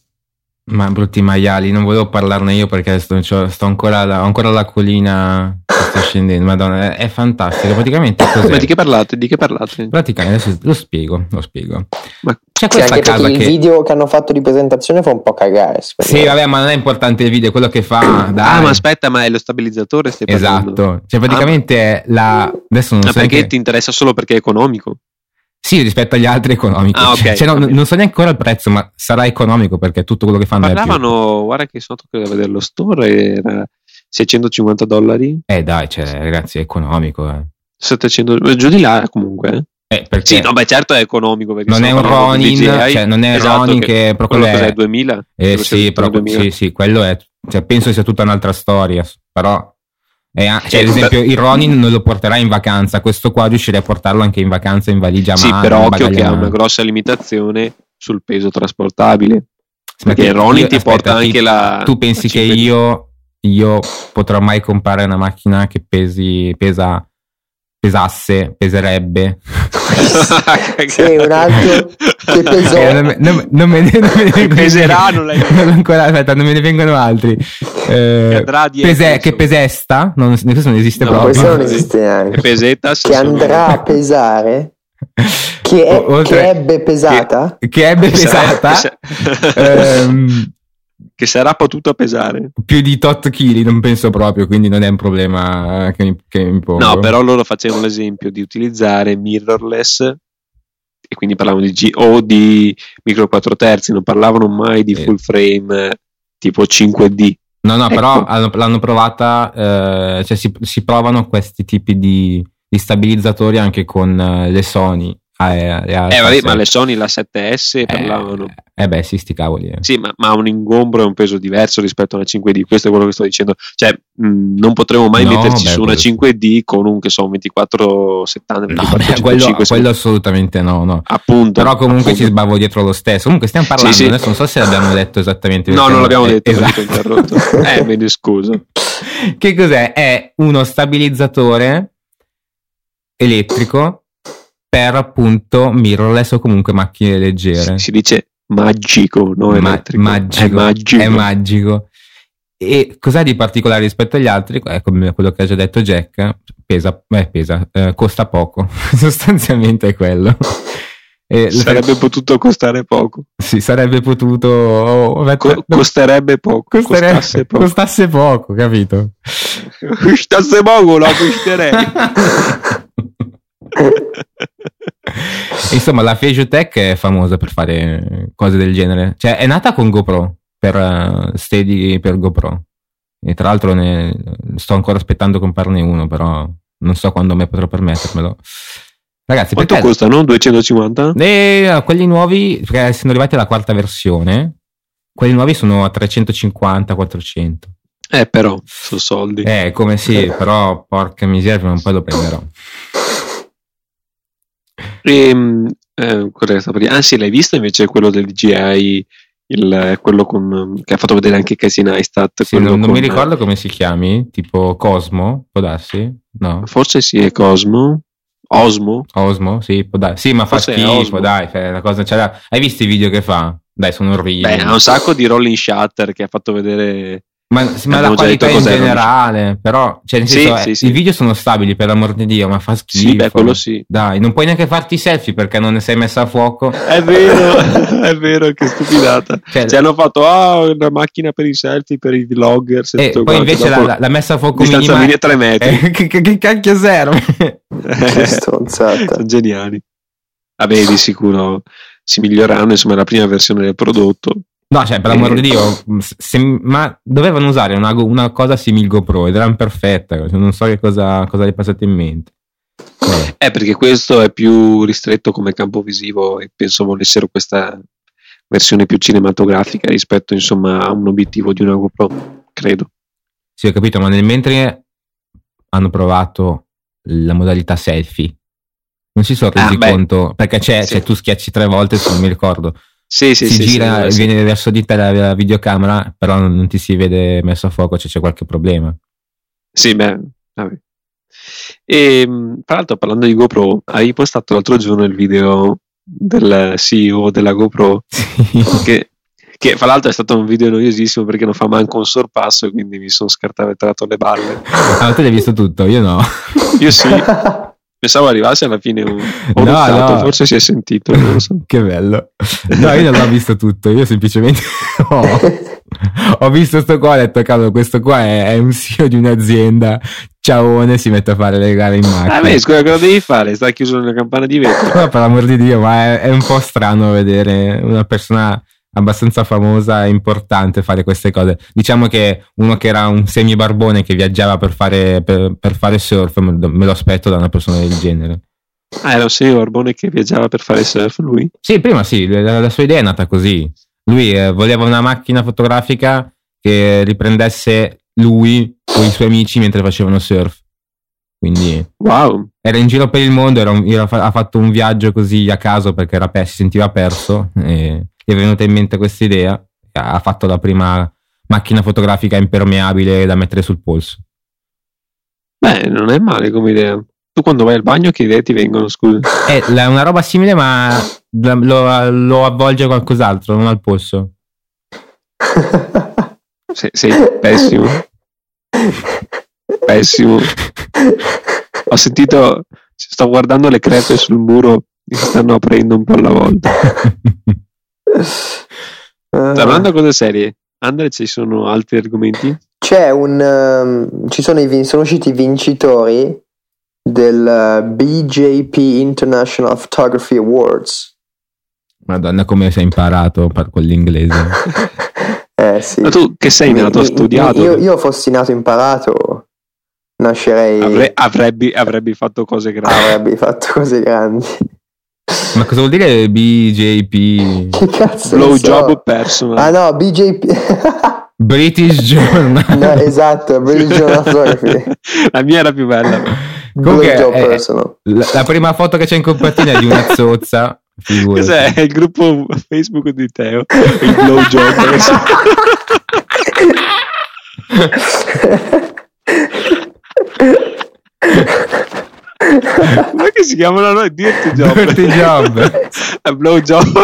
Ma brutti maiali, non volevo parlarne io perché sto, sto ancora, ho ancora la colina che sta scendendo. Madonna, è, è fantastico. Praticamente cos'è? Ma di che parlate? Di che parlate? Praticamente lo spiego, lo spiego. Ma c'è questa sì, casa che... Il video che hanno fatto di presentazione fa un po' cagare. Sì, vabbè, ma non è importante il video, quello che fa. Dai. Ah, ma aspetta, ma è lo stabilizzatore? Stai esatto. Cioè, praticamente ah, la. Adesso non ma so. perché che... ti interessa solo perché è economico? Sì, rispetto agli altri economici. Ah, okay, cioè, no, non so neanche ancora il prezzo, ma sarà economico perché tutto quello che fanno Parlavano, guarda che sono andato a vedere lo store, era 650 dollari. Eh dai, cioè, ragazzi, è economico. Eh. 700, giù di là comunque. Eh, sì, no, beh, certo è economico. non è un Ronin, cioè, non è esatto, Ronin che, che proprio quello è 2000. Eh, sì, proprio, 2000. sì, sì, quello è, cioè, penso sia tutta un'altra storia, però eh, cioè, ad esempio, il Ronin non lo porterà in vacanza, questo qua riuscirei a portarlo anche in vacanza in valigia Sì, mano, però occhio che ha una grossa limitazione sul peso trasportabile. Perché il Ronin io, ti aspetta, porta anche la. Tu pensi che io, io, potrò mai comprare una macchina che pesi, pesa pesasse, peserebbe. <laughs> sì, un altro che pesò. Eh, non, non, non, me ne, non me ne peserà, non l'hai non ancora, aspetta, non me ne vengono altri. Eh, pese, che pesesta, non, questo non esiste no, proprio. Questo non esiste neanche. Pesetas, che andrà a pesare. <laughs> Che, è, Oltre, che ebbe pesata? Che, che ebbe pesata. ehm, che sarà potuto pesare più di tot chili, non penso proprio, quindi non è un problema che mi, che mi pongo. No, però loro facevano l'esempio di utilizzare mirrorless e quindi parlavano di G o di micro 4 terzi, non parlavano mai di full frame tipo 5D. No, no, ecco. però hanno, l'hanno provata, eh, cioè si, si, provano questi tipi di, di, stabilizzatori anche con eh, le Sony a, a, eh vabbè, ma le Sony la 7S parlavano eh, eh beh sì sti cavoli eh. sì ma, ma, ha un ingombro e un peso diverso rispetto alla 5D questo è quello che sto dicendo cioè mh, non potremo mai no, metterci beh, su una 5D con un che so 2470 24, no, beh, quello, quello, assolutamente no, no. appunto però comunque appunto. ci sbavo dietro lo stesso comunque stiamo parlando sì, sì. adesso non so se l'abbiamo detto esattamente no non l'abbiamo detto esatto. interrotto <laughs> eh me ne scuso che cos'è? è uno stabilizzatore elettrico per appunto mirrorless o comunque macchine leggere. Si, si dice magico, non Ma-. Magico, è magico. È magico. E cos'ha di particolare rispetto agli altri? È come quello che ha già detto Jack, pesa, eh, pesa eh, costa poco, <laughs> sostanzialmente è quello. E sarebbe f- potuto costare poco. Sì, sarebbe potuto. Oh, Co- costerebbe poco. Costerebbe, costasse poco. Costasse poco, capito? <laughs> costasse poco, lo costerei. <laughs> Insomma, la Tech è famosa per fare cose del genere. Cioè, è nata con GoPro, per uh, Steady per GoPro. E tra l'altro ne, sto ancora aspettando comprarne uno, però non so quando me potrò permettermelo. Ragazzi, quanto perché... costano? 250? E, quelli nuovi, perché essendo arrivati alla quarta versione, quelli nuovi sono a 350-400. Eh, però, sono soldi. Eh, come sì, <laughs> però porca miseria, prima un po' lo prenderò. E, ehm, eh, ah sì, l'hai visto invece quello del DJI, il, quello con, che ha fatto vedere anche Casey Neistat. Sì, non, non mi ricordo come si chiami, tipo Cosmo, può darsi? No. Forse sì, è Cosmo. Osmo? Osmo, sì, può darsi. Sì, ma Forse fa schifo, dai, la cosa, cioè, hai visto i video che fa? Dai, sono orribili. Beh, ha un sacco di rolling shutter che ha fatto vedere ma, ma la qualità in generale, però, cioè, nel senso, sì, eh, sì, i video sono stabili per l'amor di Dio, ma fa schifo. Sì, beh, quello sì. Dai, non puoi neanche farti i selfie perché non ne sei messa a fuoco. È vero, <laughs> è vero, che stupidata. Cioè, Ci hanno fatto oh, una macchina per i selfie per i vlogger. E poi guarda, invece la, la, messa a fuoco minima è 3 metri. Eh, <laughs> che, che, che, cacchio serve? <laughs> che stronzata. Sono geniali. Vabbè, di sicuro si miglioreranno, insomma, la prima versione del prodotto No, cioè, per l'amor di Dio, <laughs> se, ma dovevano usare una, una cosa simile GoPro ed erano perfette. Non so che cosa, cosa gli è passato in mente. Eh. eh, perché questo è più ristretto come campo visivo e penso volessero questa versione più cinematografica rispetto insomma a un obiettivo di una GoPro, credo. Sì, ho capito, ma nel mentre hanno provato la modalità selfie, non si sono resi ah, conto, perché c'è, sì. cioè, tu schiacci tre volte, se non mi ricordo, sì, sì, si sì, gira sì, viene verso di te la, la videocamera, però non, ti si vede messo a fuoco, cioè c'è qualche problema. Sì, beh, vabbè. E ehm, tra l'altro, parlando di GoPro, hai postato l'altro giorno il video del CEO della GoPro <laughs> che, che fra l'altro è stato un video noiosissimo perché non fa manco un sorpasso e quindi mi sono scartavetrato le balle. Ah, tu l'hai visto tutto, io no. Io sì. <laughs> Pensavo arrivasse alla fine un no, no. forse si è sentito. So. <laughs> che bello. No, io non l'ho visto tutto, io semplicemente <laughs> ho, ho visto sto qua e ho detto, cavolo, questo qua è, è un CEO di un'azienda. Ciaone si mette a fare le gare in macchina. Ah, beh, scusa, cosa devi fare? Sta chiuso nella campana di vetro. <laughs> No, per l'amor di Dio, ma è, è un po' strano vedere una persona abbastanza famosa e importante fare queste cose. Diciamo che uno che era un semi-barbone che viaggiava per fare, per, per fare surf, me, lo aspetto da una persona del genere. Ah, era un semi-barbone che viaggiava per fare surf lui? Sì, prima sì, la, la sua idea è nata così. Lui eh, voleva una macchina fotografica che riprendesse lui o i suoi amici mentre facevano surf. Quindi wow. era in giro per il mondo, era un, era, ha fatto un viaggio così a caso perché era, si sentiva perso. E gli è venuta in mente questa idea, ha fatto la prima macchina fotografica impermeabile da mettere sul polso. Beh, non è male come idea. Tu quando vai al bagno che idee ti vengono, scusa? È una roba simile ma lo, lo avvolge qualcos'altro, non al polso. <laughs> sei, sei pessimo. Pessimo. Ho sentito, sto guardando le crepe sul muro mi stanno aprendo un po' alla volta. <laughs> Tornando a cose serie, Andre, ci sono altri argomenti? C'è un. Um, ci sono, i, sono usciti i vincitori del uh, BJP International Photography Awards. Madonna, come sei imparato con l'inglese? <laughs> eh sì. Ma tu che sei nato, mi, studiato? Io, io fossi nato imparato, nascerei. Avre, avrebbe, avrebbe fatto cose grandi. Avrebbe fatto cose grandi. Ma cosa vuol dire BJP? Che cazzo Blowjob so? personal. Ah no, BJP. <laughs> British Journal. no, esatto, British Journal Photography. La mia era più bella. Comunque, Blowjob eh, personal. la, la prima foto che c'è in copertina è di una zozza. figurati. Cos'è? È il gruppo Facebook di Teo. Il blowjob. <laughs> Come che si chiamano noi? Dirty Job. Dirty Job. <laughs> È blowjob.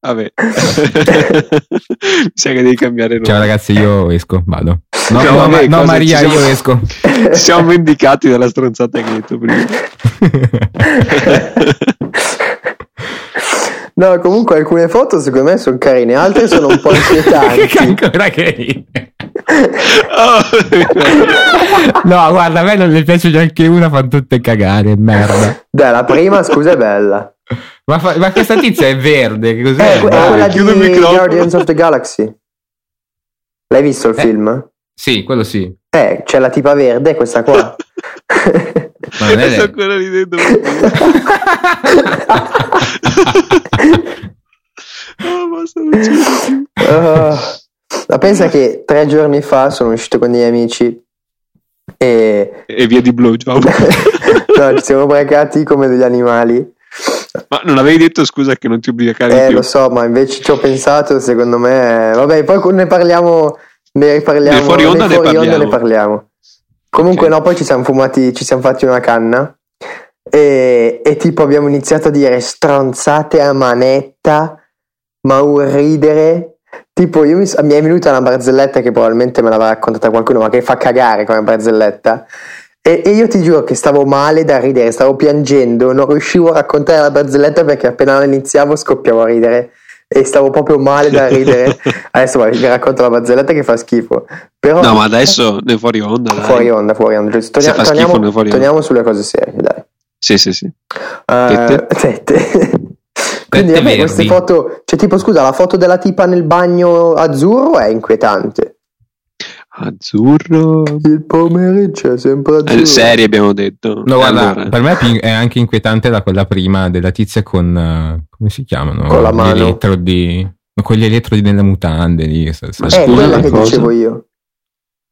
Vabbè. Mi sa che devi cambiare nome. Ciao ragazzi, io esco, vado. No, No, no, ma- no, Maria, siamo- io esco. <laughs> Ci siamo vendicati dalla stronzata che hai detto prima. <laughs> No, comunque alcune foto secondo me sono carine, altre sono un po' che inquietanti. ancora che Oh, No, guarda, a me non ne piace neanche una, fanno tutte cagare, merda. Dai, la prima scusa è bella. Ma, fa- ma questa tizia è verde, che cos'è? Eh, que- è quella chiudo di. Guardians of the Galaxy. L'hai visto il Eh. film? Sì, quello sì. Eh, c'è la tipa verde, questa qua. Ma non è Sto ancora ridendo. <laughs> <laughs> oh, basta, non vedo più. Ah, ma pensa che tre giorni fa sono uscito con degli amici e E via di blowjob. <laughs> no, ci siamo ubriacati come degli animali. Ma non avevi detto scusa che non ti ubriacavi Eh, più? lo so, ma invece ci ho pensato, secondo me... Vabbè, poi ne parliamo... Ne parliamo Nel fuori onda ne fuori onda parliamo. ne parliamo. Comunque Ok. no, poi ci siamo fumati, ci siamo fatti una canna e, e tipo abbiamo iniziato a dire stronzate a manetta, ma un ridere. Tipo io mi, mi è venuta una barzelletta che probabilmente me l'aveva raccontata qualcuno, ma che fa cagare come barzelletta. E, e io ti giuro che stavo male da ridere, stavo piangendo, non riuscivo a raccontare la barzelletta perché appena la iniziavo scoppiavo a ridere e stavo proprio male da ridere. <laughs> Adesso vai, vi racconto la barzelletta che fa schifo. Però No, ma adesso nel fuori onda, dai. fuori onda, fuori onda. giusto. Se Torniamo, fa schifo, torniamo- ne fuori onda. torniamo sulle cose serie, dai. Sì, sì, sì. Eh, tette. Quindi vabbè, queste foto, cioè tipo scusa, la foto della tipa nel bagno azzurro è inquietante. Azzurro. Il pomeriggio è sempre azzurro. Eh, serie abbiamo detto. No, guarda, Allora, per me è, anche inquietante da quella prima della tizia con. eh, come si chiamano? Con la Gli mano. elettrodi. Con gli elettrodi nelle mutande lì. Ma Eh, scusa, quella che cosa. dicevo io.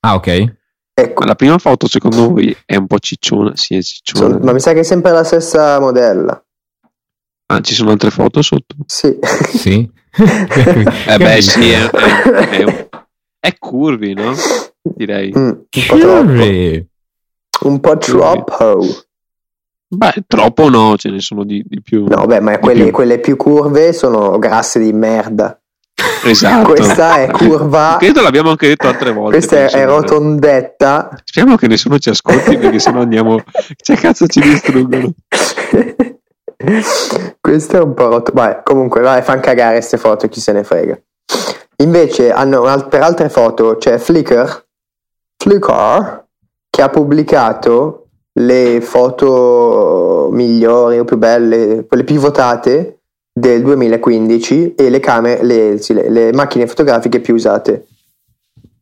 Ah, ok. Ecco, ma la prima foto secondo voi è un po' cicciona? Sì, è cicciona. sono- ma mi sa che è sempre la stessa modella. Ah, ci sono altre foto sotto? Sì. Sì. <laughs> Eh beh, sì, è, è, è, è curvi, no? Direi. Mm, un po' troppo. Curry. Un po' troppo. Beh, troppo no, ce ne sono di, di più. No, beh, ma quelle, più. quelle più curve sono grasse di merda. Esatto. Questa è curva. Credo l'abbiamo anche detto altre volte. Questa è, rotondetta. Speriamo che nessuno ci ascolti perché sennò andiamo. Cioè, cazzo, ci distruggono. <laughs> Questa è un po' rotto. Vai, comunque, vai, fanno cagare queste foto, chi se ne frega. Invece, hanno, al- per altre foto c'è Flickr, Flickr che ha pubblicato le foto migliori o più belle, quelle più votate del 2015 e le, camere, le, le- le macchine fotografiche più usate.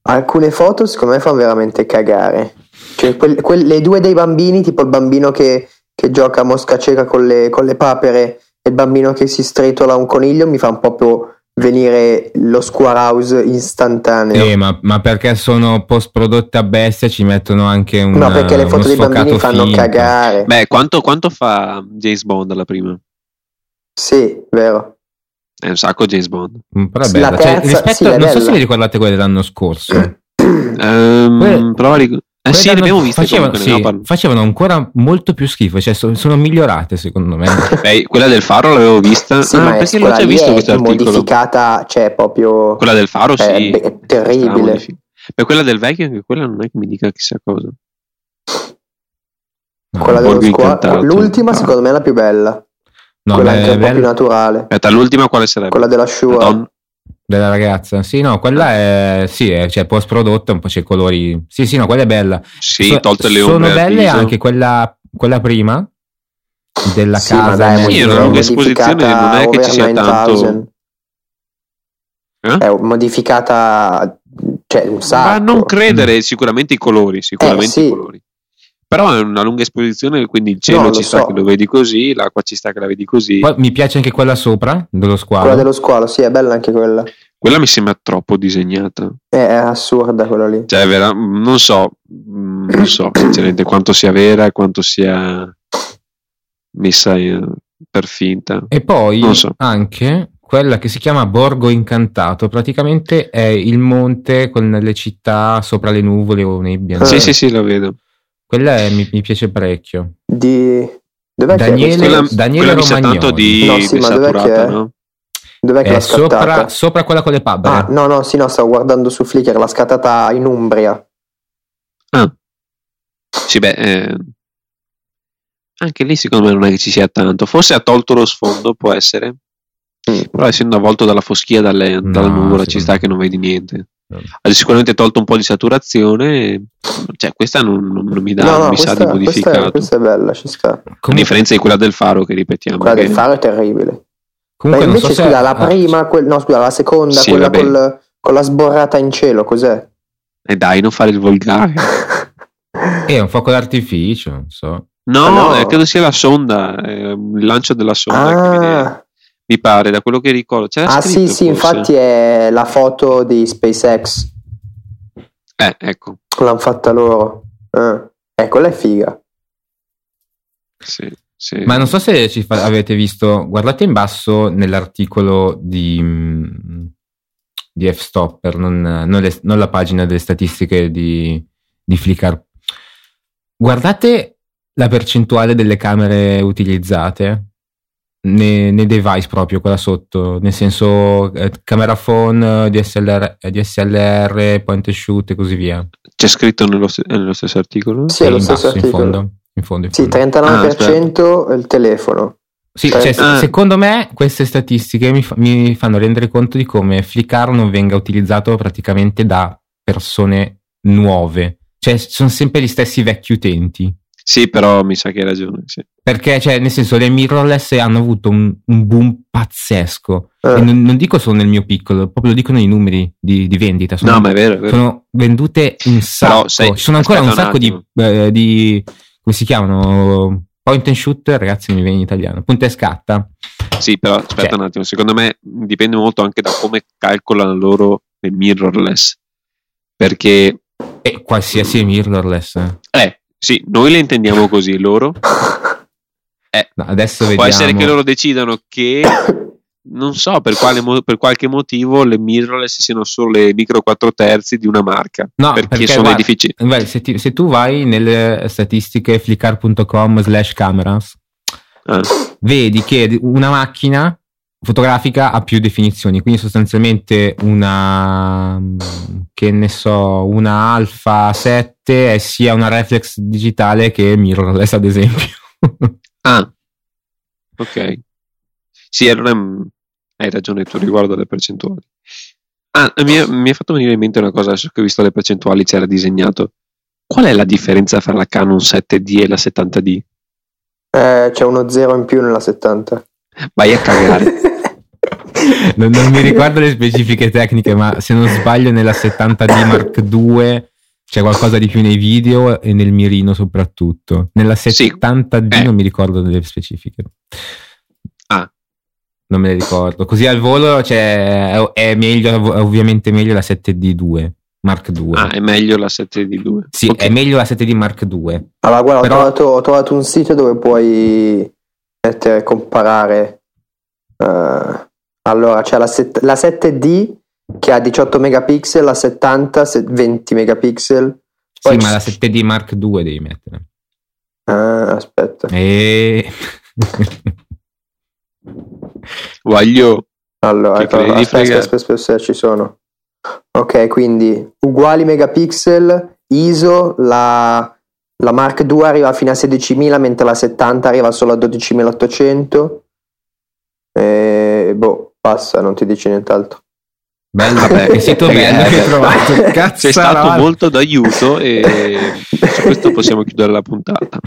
Alcune foto secondo me fanno veramente cagare. Cioè, quel- quel- le due dei bambini, tipo il bambino che, che gioca a mosca cieca con le, con le papere e il bambino che si stritola un coniglio, mi fa proprio venire lo square house istantaneo. Eh, ma, ma perché sono post prodotte a bestia ci mettono anche un no, perché le foto dei bambini fanno finto. cagare. Beh, quanto, quanto fa James Bond la prima? Sì, vero. È un sacco James Bond. Mm, Però è bella. Cioè, terza, rispetto- sì, non so se bella. vi ricordate quelle dell'anno scorso. Ehm, Que- prova a ric- Eh sì, abbiamo viste facevano, comunque, sì, facevano ancora molto più schifo, cioè so- sono migliorate secondo me. <laughs> Beh, quella del faro l'avevo vista. Sì, ah, ma è, perché l'ho già visto è questo articolo? modificata, cioè proprio... Quella del faro, è sì. be- terribile. Beh, quella del vecchio, anche quella non è che mi dica chissà cosa. No, quella dello. Incantato. L'ultima Ah. secondo me è la più bella. no, quella beh, anche un po' bella- più naturale. Aspetta, l'ultima quale sarebbe? Quella della Shura. Della ragazza. Sì, no, quella è sì, è, cioè post prodotta, un po' c'è i colori. Sì, sì, no, quella è bella. Sì, So- tolte le sono ombre al belle viso. anche quella, quella prima della Sì, ma casa. Sì, è una lunga modificata esposizione, non è che ci sia tanto- 9000. Eh? È modificata, cioè un sacco. Ma non credere, sicuramente i colori, sicuramente Eh, sì. i colori. Però è una lunga esposizione, quindi il cielo no, ci sta so. che lo vedi così, l'acqua ci sta che la vedi così. Poi mi piace anche quella sopra, dello squalo. Quella dello squalo, sì, è bella anche quella. Quella mi sembra troppo disegnata. È, è assurda quella lì. Cioè, vera, non so, mm, non so <clears throat> sinceramente quanto sia vera e quanto sia messa per finta. E poi so. anche quella che si chiama Borgo Incantato, praticamente è il monte con le città sopra le nuvole o nebbia. Ah. Sì, sì, sì, lo vedo. Quella è, mi, mi, piace parecchio. Di... Dov'è Daniele, quella, Daniele quella tanto di, no, sì, ma dov'è che è? no? Dov'è che è l'ha sopra, sopra, quella con le pabbere. Ah, no, no, sì, no, stavo guardando su Flickr, l'ha scattata in Umbria. Ah. Sì, beh, eh, anche lì secondo me non è che ci sia tanto. Forse ha tolto lo sfondo, può essere. Mm. Però essendo avvolto dalla foschia, dalle, no, dalla nuvola, ci sta che non vedi niente. No. Ha sicuramente tolto un po' di saturazione. Cioè, questa non, non, non mi dà, no, non mi sa di modificato. Questa è, questa è bella, ci sta. A differenza di quella del faro che ripetiamo. Quella che... del faro è terribile. Comunque, Ma invece, so scusa, se... la prima, ah, quel, no, scusa, la seconda, sì, quella col, con la sborrata in cielo, cos'è? E eh dai, non fare il volgare. <laughs> è un fuoco d'artificio, non so. No, ah, no. Eh, credo sia la sonda, eh, il lancio della sonda. Ah. Mi pare, da quello che ricordo. C'era ah, sì, sì, infatti è la foto di SpaceX. Eh, ecco. L'hanno fatta loro. Eh, eh quella è figa. Sì, sì. Ma non so se ci fa- avete visto, guardate in basso nell'articolo di, mm, di F-Stopper, non, non, le, non, la pagina delle statistiche di, di Flickr. Guardate la percentuale delle camere utilizzate nei, nei device proprio, quella sotto, nel senso eh, camera phone, DSLR, DSLR, point and shoot e così via. C'è scritto nello, nello stesso articolo? Sì, è lo stesso basso, articolo. In fondo, in fondo, in fondo. Sì, 39% ah, il telefono. Sì, cioè, ah. secondo me queste statistiche mi, fa, mi, fanno rendere conto di come Flickr non venga utilizzato praticamente da persone nuove. Cioè, sono sempre gli stessi vecchi utenti. Sì, però mi sa che hai ragione. Sì. Perché, cioè, nel senso, le mirrorless hanno avuto un, un boom pazzesco. Eh. Non, non, dico solo nel mio piccolo, proprio lo dicono i numeri di, di vendita. Sono, no, ma è vero, è vero. Sono vendute un sacco. Sei, Ci sono ancora un sacco un di, eh, di, come si chiamano? Point and shoot, ragazzi, mi viene in italiano. Punta e scatta. Sì, però aspetta cioè. un attimo. Secondo me dipende molto anche da come calcolano loro le mirrorless. Perché. E qualsiasi mirrorless. Eh, sì, noi le intendiamo così, loro. <laughs> Eh, no, adesso può essere che loro decidano che <coughs> non so per, quale, per, qualche motivo le mirrorless siano solo le micro 4 terzi di una marca no, perché, perché sono guarda, difficili se, ti, se, tu vai nelle statistiche flickr.com slash cameras ah. vedi che una macchina fotografica ha più definizioni, quindi sostanzialmente una che ne so, una Alpha 7 è sia una reflex digitale che mirrorless ad esempio. <laughs> ah. Ok. Sì, allora mm, hai ragione tu riguardo alle percentuali. Ah, mi, è, mi è fatto venire in mente una cosa adesso che ho visto le percentuali c'era disegnato. Qual è la differenza fra la Canon 7D e la 70D? Eh, c'è uno 0 in più nella 70. Vai a cagare. <laughs> non, non, mi ricordo le specifiche tecniche, ma se non sbaglio nella 70D Mark II c'è qualcosa di più nei video e nel mirino soprattutto. Nella 70D sì. non mi ricordo delle specifiche. Ah. Non me le ricordo. Così al volo cioè, è meglio, ovviamente meglio la 7D2. Mark II. Ah, è meglio la 7D2. Sì, okay. è meglio la 7D Mark II. Allora, guarda, Però... ho, trovato, ho, trovato, un sito dove puoi mettere, comparare uh, allora, c'è la, set- la 7D che ha 18 megapixel, la 70 20 megapixel. Poi sì, ma la 7D Mark II devi mettere. Ah, aspetta. E... <laughs> Voglio. Allora, aspetta, aspetta, aspetta, aspetta, ci sono. Ok, quindi uguali megapixel, ISO, la, la Mark II arriva fino a 16.000 mentre la 70 arriva solo a 12.800. E boh, Passa, non ti dici nient'altro. Bello, vabbè, che sito bello che hai trovato. Cazzo, Sei stato no. molto d'aiuto e <laughs> su questo possiamo chiudere la puntata.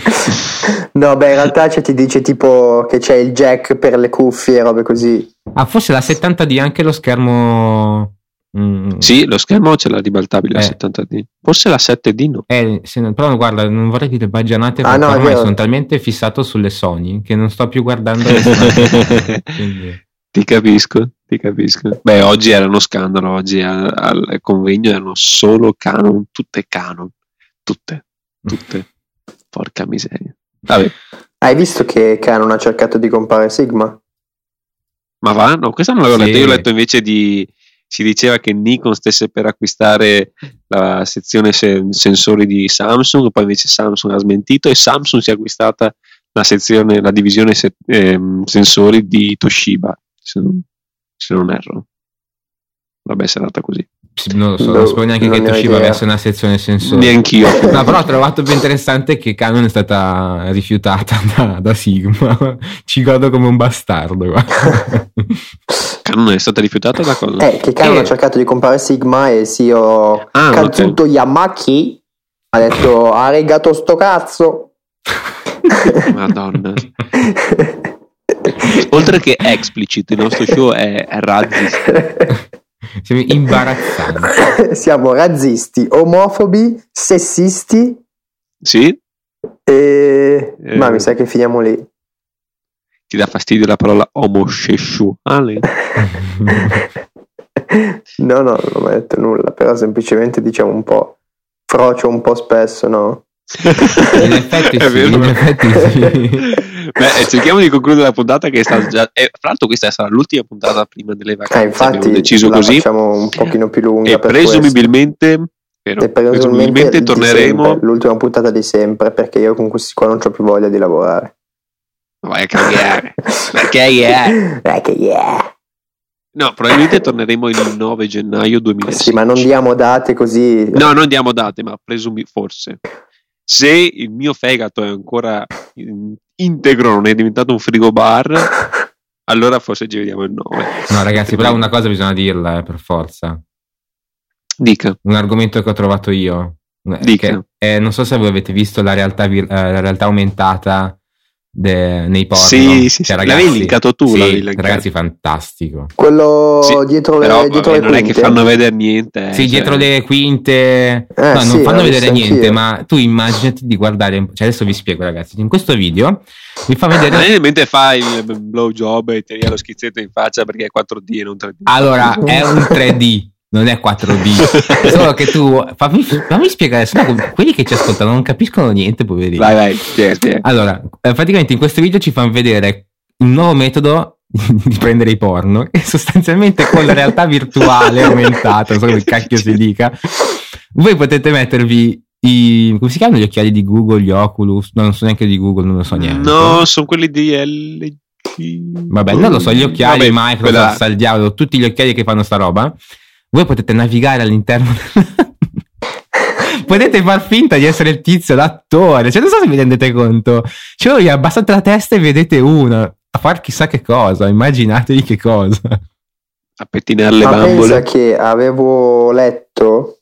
No, beh, in realtà cioè, ti dice tipo che c'è il jack per le cuffie e robe così. Ah, forse la 70D anche lo schermo Mm. Sì, lo schermo ce l'ha ribaltabile eh. a 70D. Forse la 7D no. Eh, se, però guarda, non vorrei dire baggianate ah, no, ormai sono talmente fissato sulle Sony che non sto più guardando le <laughs> Sony. Ti capisco, ti capisco. Beh, oggi era uno scandalo, oggi al, al convegno erano solo Canon, tutte Canon, tutte, tutte. Porca miseria. Vabbè. Hai visto che Canon ha cercato di comprare Sigma? Ma va? No, questa non l'avevo sì. letto. Io ho letto invece di. Si diceva che Nikon stesse per acquistare la sezione se- sensori di Samsung, poi invece Samsung ha smentito e Samsung si è acquistata la sezione, la divisione se- ehm, sensori di Toshiba se non, se non erro. Vabbè, sarà andata così. non lo so, non sapevo neanche che Toshiba avesse una sezione sensore. Neanch'io. <laughs> no, però ho trovato più interessante che Canon è stata rifiutata da, da Sigma. <laughs> Ci guardo come un bastardo. <laughs> Canon è stata rifiutata da cosa? Eh, che Canon eh. ha cercato di comprare Sigma e sì, ho ah, Kazuto okay. Yamaki ha detto ha regato sto cazzo. Madonna. Oltre che explicit, il nostro show è, è razzista. <laughs> Siamo imbarazzanti. Siamo razzisti, omofobi, sessisti. Sì. E... Eh. Ma mi sa che finiamo lì. Ti dà fastidio la parola omosessuale? <laughs> no, no, non ho detto nulla, però semplicemente diciamo un po' frocio un po' spesso, no? in effetti <laughs> sì, in effetti sì. Beh, cerchiamo di concludere la puntata che è stata già... Eh, fra l'altro questa sarà l'ultima puntata prima delle vacanze. Eh, infatti, abbiamo deciso così. facciamo un pochino più lunga. E presumibilmente... Però, e presumibilmente torneremo... l'ultima puntata di sempre perché io con questi qua non ho più voglia di lavorare. Vai a cagare. perché yeah. Perché yeah. No, probabilmente torneremo il 9 gennaio 2016. Sì, ma non diamo date così. No, non diamo date, ma presumi forse. Se il mio fegato è ancora integro, non è diventato un frigo bar, <laughs> allora forse ci vediamo il 9. No, ragazzi, però una cosa bisogna dirla, eh, per forza. Dica. Un argomento che ho trovato io. Eh, Dica. Che, eh, non so se voi avete visto la realtà, eh, la realtà aumentata de, nei porno. Sì, sì, cioè, sì. Ragazzi, l'avevi linkato tu. Sì, l'avevi linkato. ragazzi, fantastico. Quello sì, dietro le, però, dietro vabbè, le non è che fanno vedere niente. Eh, sì, cioè... dietro le quinte. Eh, no, non fanno vedere niente, ma tu immaginati di guardare. Cioè, adesso vi spiego, ragazzi. In questo video vi fa vedere. Ah, mentre fai il blow job e ti lo schizzetto in faccia perché è 4D e non 3D. Allora, è un 3D non è 4D. <laughs> Solo che tu fammi, fammi spiegare, sennò quelli che ci ascoltano non capiscono niente, poverini. Vai, vai, spiega, spiega. Allora, eh, praticamente in questo video ci fanno vedere un nuovo metodo <laughs> di prendere i porno e sostanzialmente con la realtà virtuale aumentata, non so come cacchio si dica, voi potete mettervi i, come si chiamano gli occhiali di Google, gli Oculus, no, non so neanche di Google, non lo so neanche. No, sono quelli di LG. Vabbè, non lo so, gli occhiali Vabbè, Microsoft, quella... al diavolo, tutti gli occhiali che fanno sta roba voi potete navigare all'interno <laughs> potete far finta di essere il tizio, l'attore. Cioè, non so se vi rendete conto. Cioè, voi abbassate la testa e vedete uno a far chissà che cosa. Immaginatevi che cosa. A pettinare le Ma bambole. pensa che avevo letto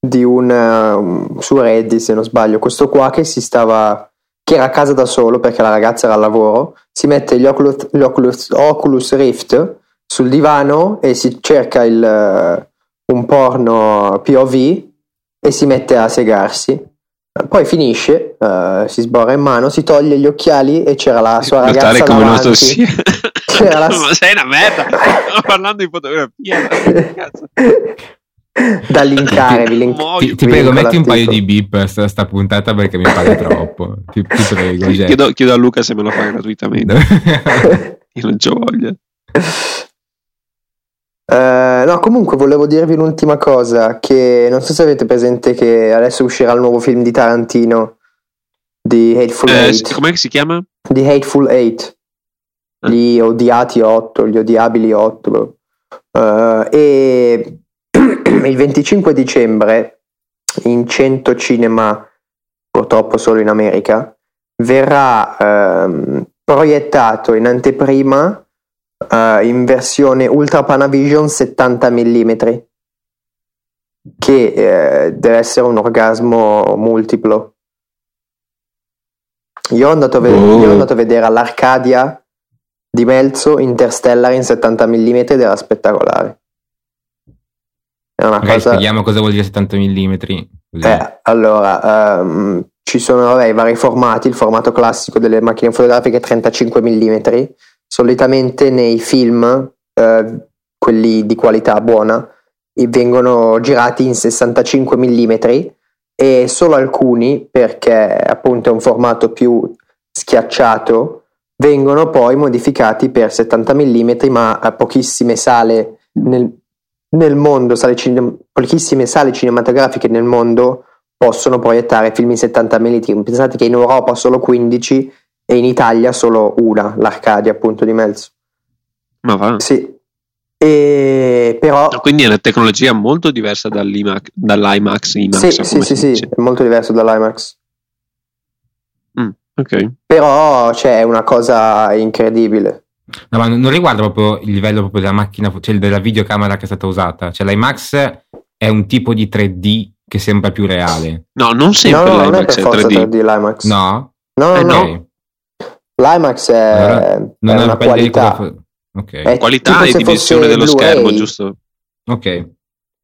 di un um, su Reddit, se non sbaglio, questo qua che si stava che era a casa da solo perché la ragazza era al lavoro, si mette gli Oculus, gli Oculus, Oculus Rift sul divano e si cerca il, uh, un porno POV e si mette a segarsi. Poi finisce, uh, si sborra in mano, si toglie gli occhiali e c'era la sua ragazza come davanti. Sia... <laughs> C'era la... Ma sei una merda, sto parlando di fotografia. <laughs> da linkare, vi link... ti, ti prego, metti un paio di beep sta, sta puntata perché mi pare <laughs> troppo. Ti, ti prego. Chiedo, chiedo, a Luca se me lo fa gratuitamente. Io non ci voglio. Uh, no, comunque volevo dirvi un'ultima cosa, che non so se avete presente che adesso uscirà il nuovo film di Tarantino di Hateful eh, Eight. Com'è che si chiama? Di Hateful Eight. Eh. Gli odiati 8, gli odiabili 8. Uh, e <clears throat> il 25 dicembre in 100 cinema, purtroppo solo in America, verrà uh, proiettato in anteprima uh, in versione Ultra Panavision 70 mm che eh, deve essere un orgasmo multiplo. Io ho andato a, vedere, oh. io ho andato a vedere all'Arcadia di Melzo Interstellar in 70 mm ed era spettacolare. È una Magari cosa... spieghiamo cosa vuol dire 70 mm. Eh, allora, um, ci sono vabbè, i vari formati, il formato classico delle macchine fotografiche 35 mm, solitamente nei film, eh, quelli di qualità buona, vengono girati in 65 mm e solo alcuni, perché appunto è un formato più schiacciato, vengono poi modificati per 70 mm, ma a pochissime sale nel, nel mondo, sale cine, pochissime sale cinematografiche nel mondo possono proiettare film in 70 mm. Pensate che in Europa solo 15 e in Italia solo una, l'Arcadia appunto di mezzo. Ma va. Sì. E però... Quindi è una tecnologia molto diversa dall'IMAX, dall'IMAX IMAX, sì, sì, sì, sì, è molto diverso dall'IMAX. Mm, ok. Però c'è cioè, una cosa incredibile. No, ma non riguarda proprio il livello proprio della macchina, cioè della videocamera che è stata usata. Cioè l'IMAX è un tipo di 3D che sembra più reale. No, non sempre no, l'IMAX non è, per è 3D. 3D l'IMAX. No? No, Eh, no, no. L'IMAX è, Allora, è Non una per dire qualità. cosa fa- Ok. È Qualità e dimensione dello Blu-ray. schermo, giusto? Ok.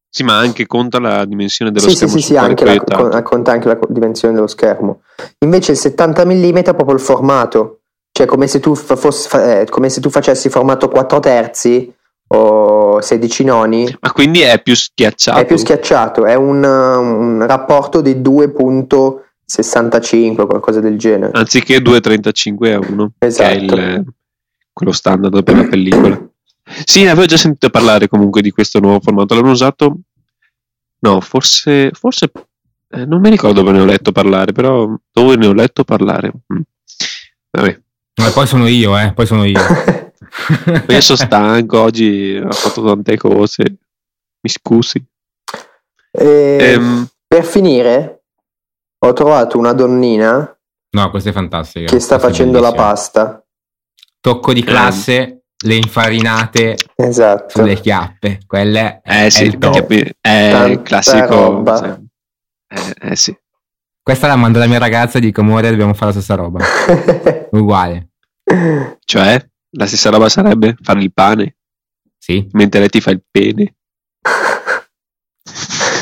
Sì, ma anche conta la dimensione dello Sì, sì, schermo sì, sì, anche la, con- conta anche la dimensione dello schermo. Invece il 70 mm è proprio il formato, cioè come se tu, fossi- eh, come se tu facessi formato 4 terzi o 16 noni, Ma quindi è più schiacciato? è più schiacciato, è un, un rapporto di 2.65 qualcosa del genere. Anziché 2,35 a 1, Esatto. che è il- quello standard per la pellicola. Sì, ne avevo già sentito parlare comunque di questo nuovo formato. L'hanno usato? No, forse... forse eh, non mi ricordo dove ne ho letto parlare, però dove ne ho letto parlare. Mm. Vabbè, Ma poi sono io, eh, poi sono io. <laughs> io sono stanco, oggi ho fatto tante cose. Mi scusi. E Ehm, per finire, ho trovato una donnina No, questa è fantastica. che sta Questa è facendo la pasta. Tocco di classe, le infarinate Esatto. sulle chiappe. Quelle eh sì, il top. è Tanta il classico... roba. sì. Eh, eh sì. Questa la mando alla mia ragazza e dico, amore, dobbiamo fare la stessa roba. <laughs> Uguale. Cioè, la stessa roba sarebbe fare il pane, Sì. mentre lei ti fa il pene. <laughs>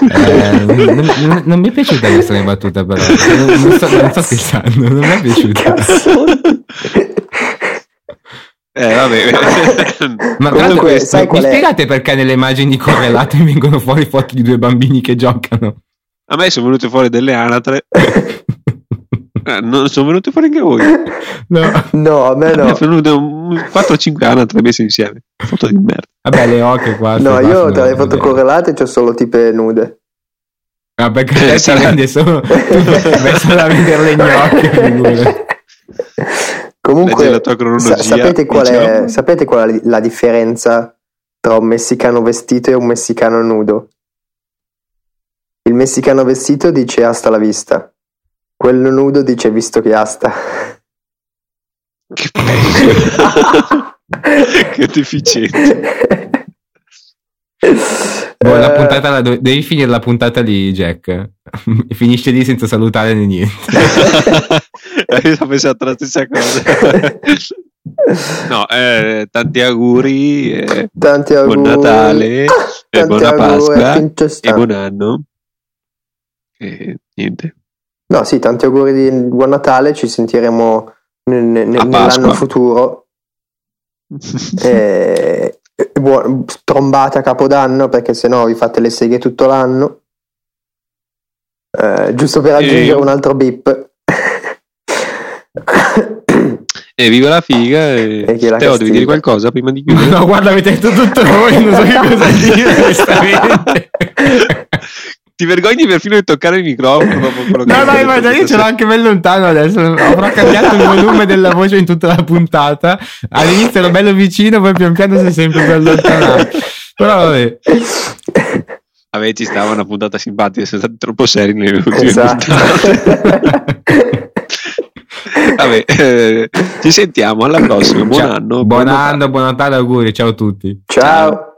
Eh, non, non- non mi è piaciuta questa mia battuta, però. Non, non sto, non sto scherzando, non mi è piaciuta. Eh, vabbè. Ma <laughs> Comunque, sai mi qual è? spiegate perché nelle immagini correlate <laughs> vengono fuori foto di due bambini che giocano? A me sono venute fuori delle anatre. <laughs> Eh, non sono venute fuori anche voi. <laughs> No. No, a me no. sono venute un- 4-5 anatre messe insieme. Foto di merda. Vabbè, le occhie qua. No, io tra le foto correlate c'ho solo tipe nude. Ma perché Eh, te ti sarà- solo solo a vedere le gnocche. Comunque, Leggi la tua cronologia, sa- sapete, qual è, diciamo. sapete qual è la differenza tra un messicano vestito e un messicano nudo? Il messicano vestito dice hasta la vista. Quello nudo dice visto che hasta. Che <laughs> peggio. che deficiente. Boh, la Eh, puntata la do- devi finire la puntata di Jack. <laughs> Finisce lì senza salutare né niente. <laughs> Io ho pensato la stessa cosa. No, eh, tanti auguri, eh, Tanti auguri. buon Natale, e Tanti buona auguri, Pasqua e buon anno. E niente. No, sì, tanti auguri di buon Natale, ci sentiremo nel- nel- nell'anno futuro. <laughs> E, e buon- trombate a Capodanno perché sennò vi fate le seghe tutto l'anno. Eh, giusto per aggiungere E- un altro bip. E viva la figa. E... E la Teo, devi castiga. dire qualcosa prima di chiudere? No, guarda, avete detto tutto voi, non so che cosa <laughs> dire, onestamente. <laughs> Ti vergogni perfino di toccare il microfono No, no, ma io ce l'ho anche ben lontano adesso. Avrò cambiato il volume della voce in tutta la puntata. All'inizio ero bello vicino, poi pian piano si è sempre più allontanato. Però vabbè. Vabbè, ci stava una puntata simpatica, siamo stati troppo seri nelle ultime Esatto. Vabbè, eh, ci sentiamo alla prossima. Buon Ciao. anno. Buon Natale. anno, buon Natale, auguri, ciao a tutti. Ciao.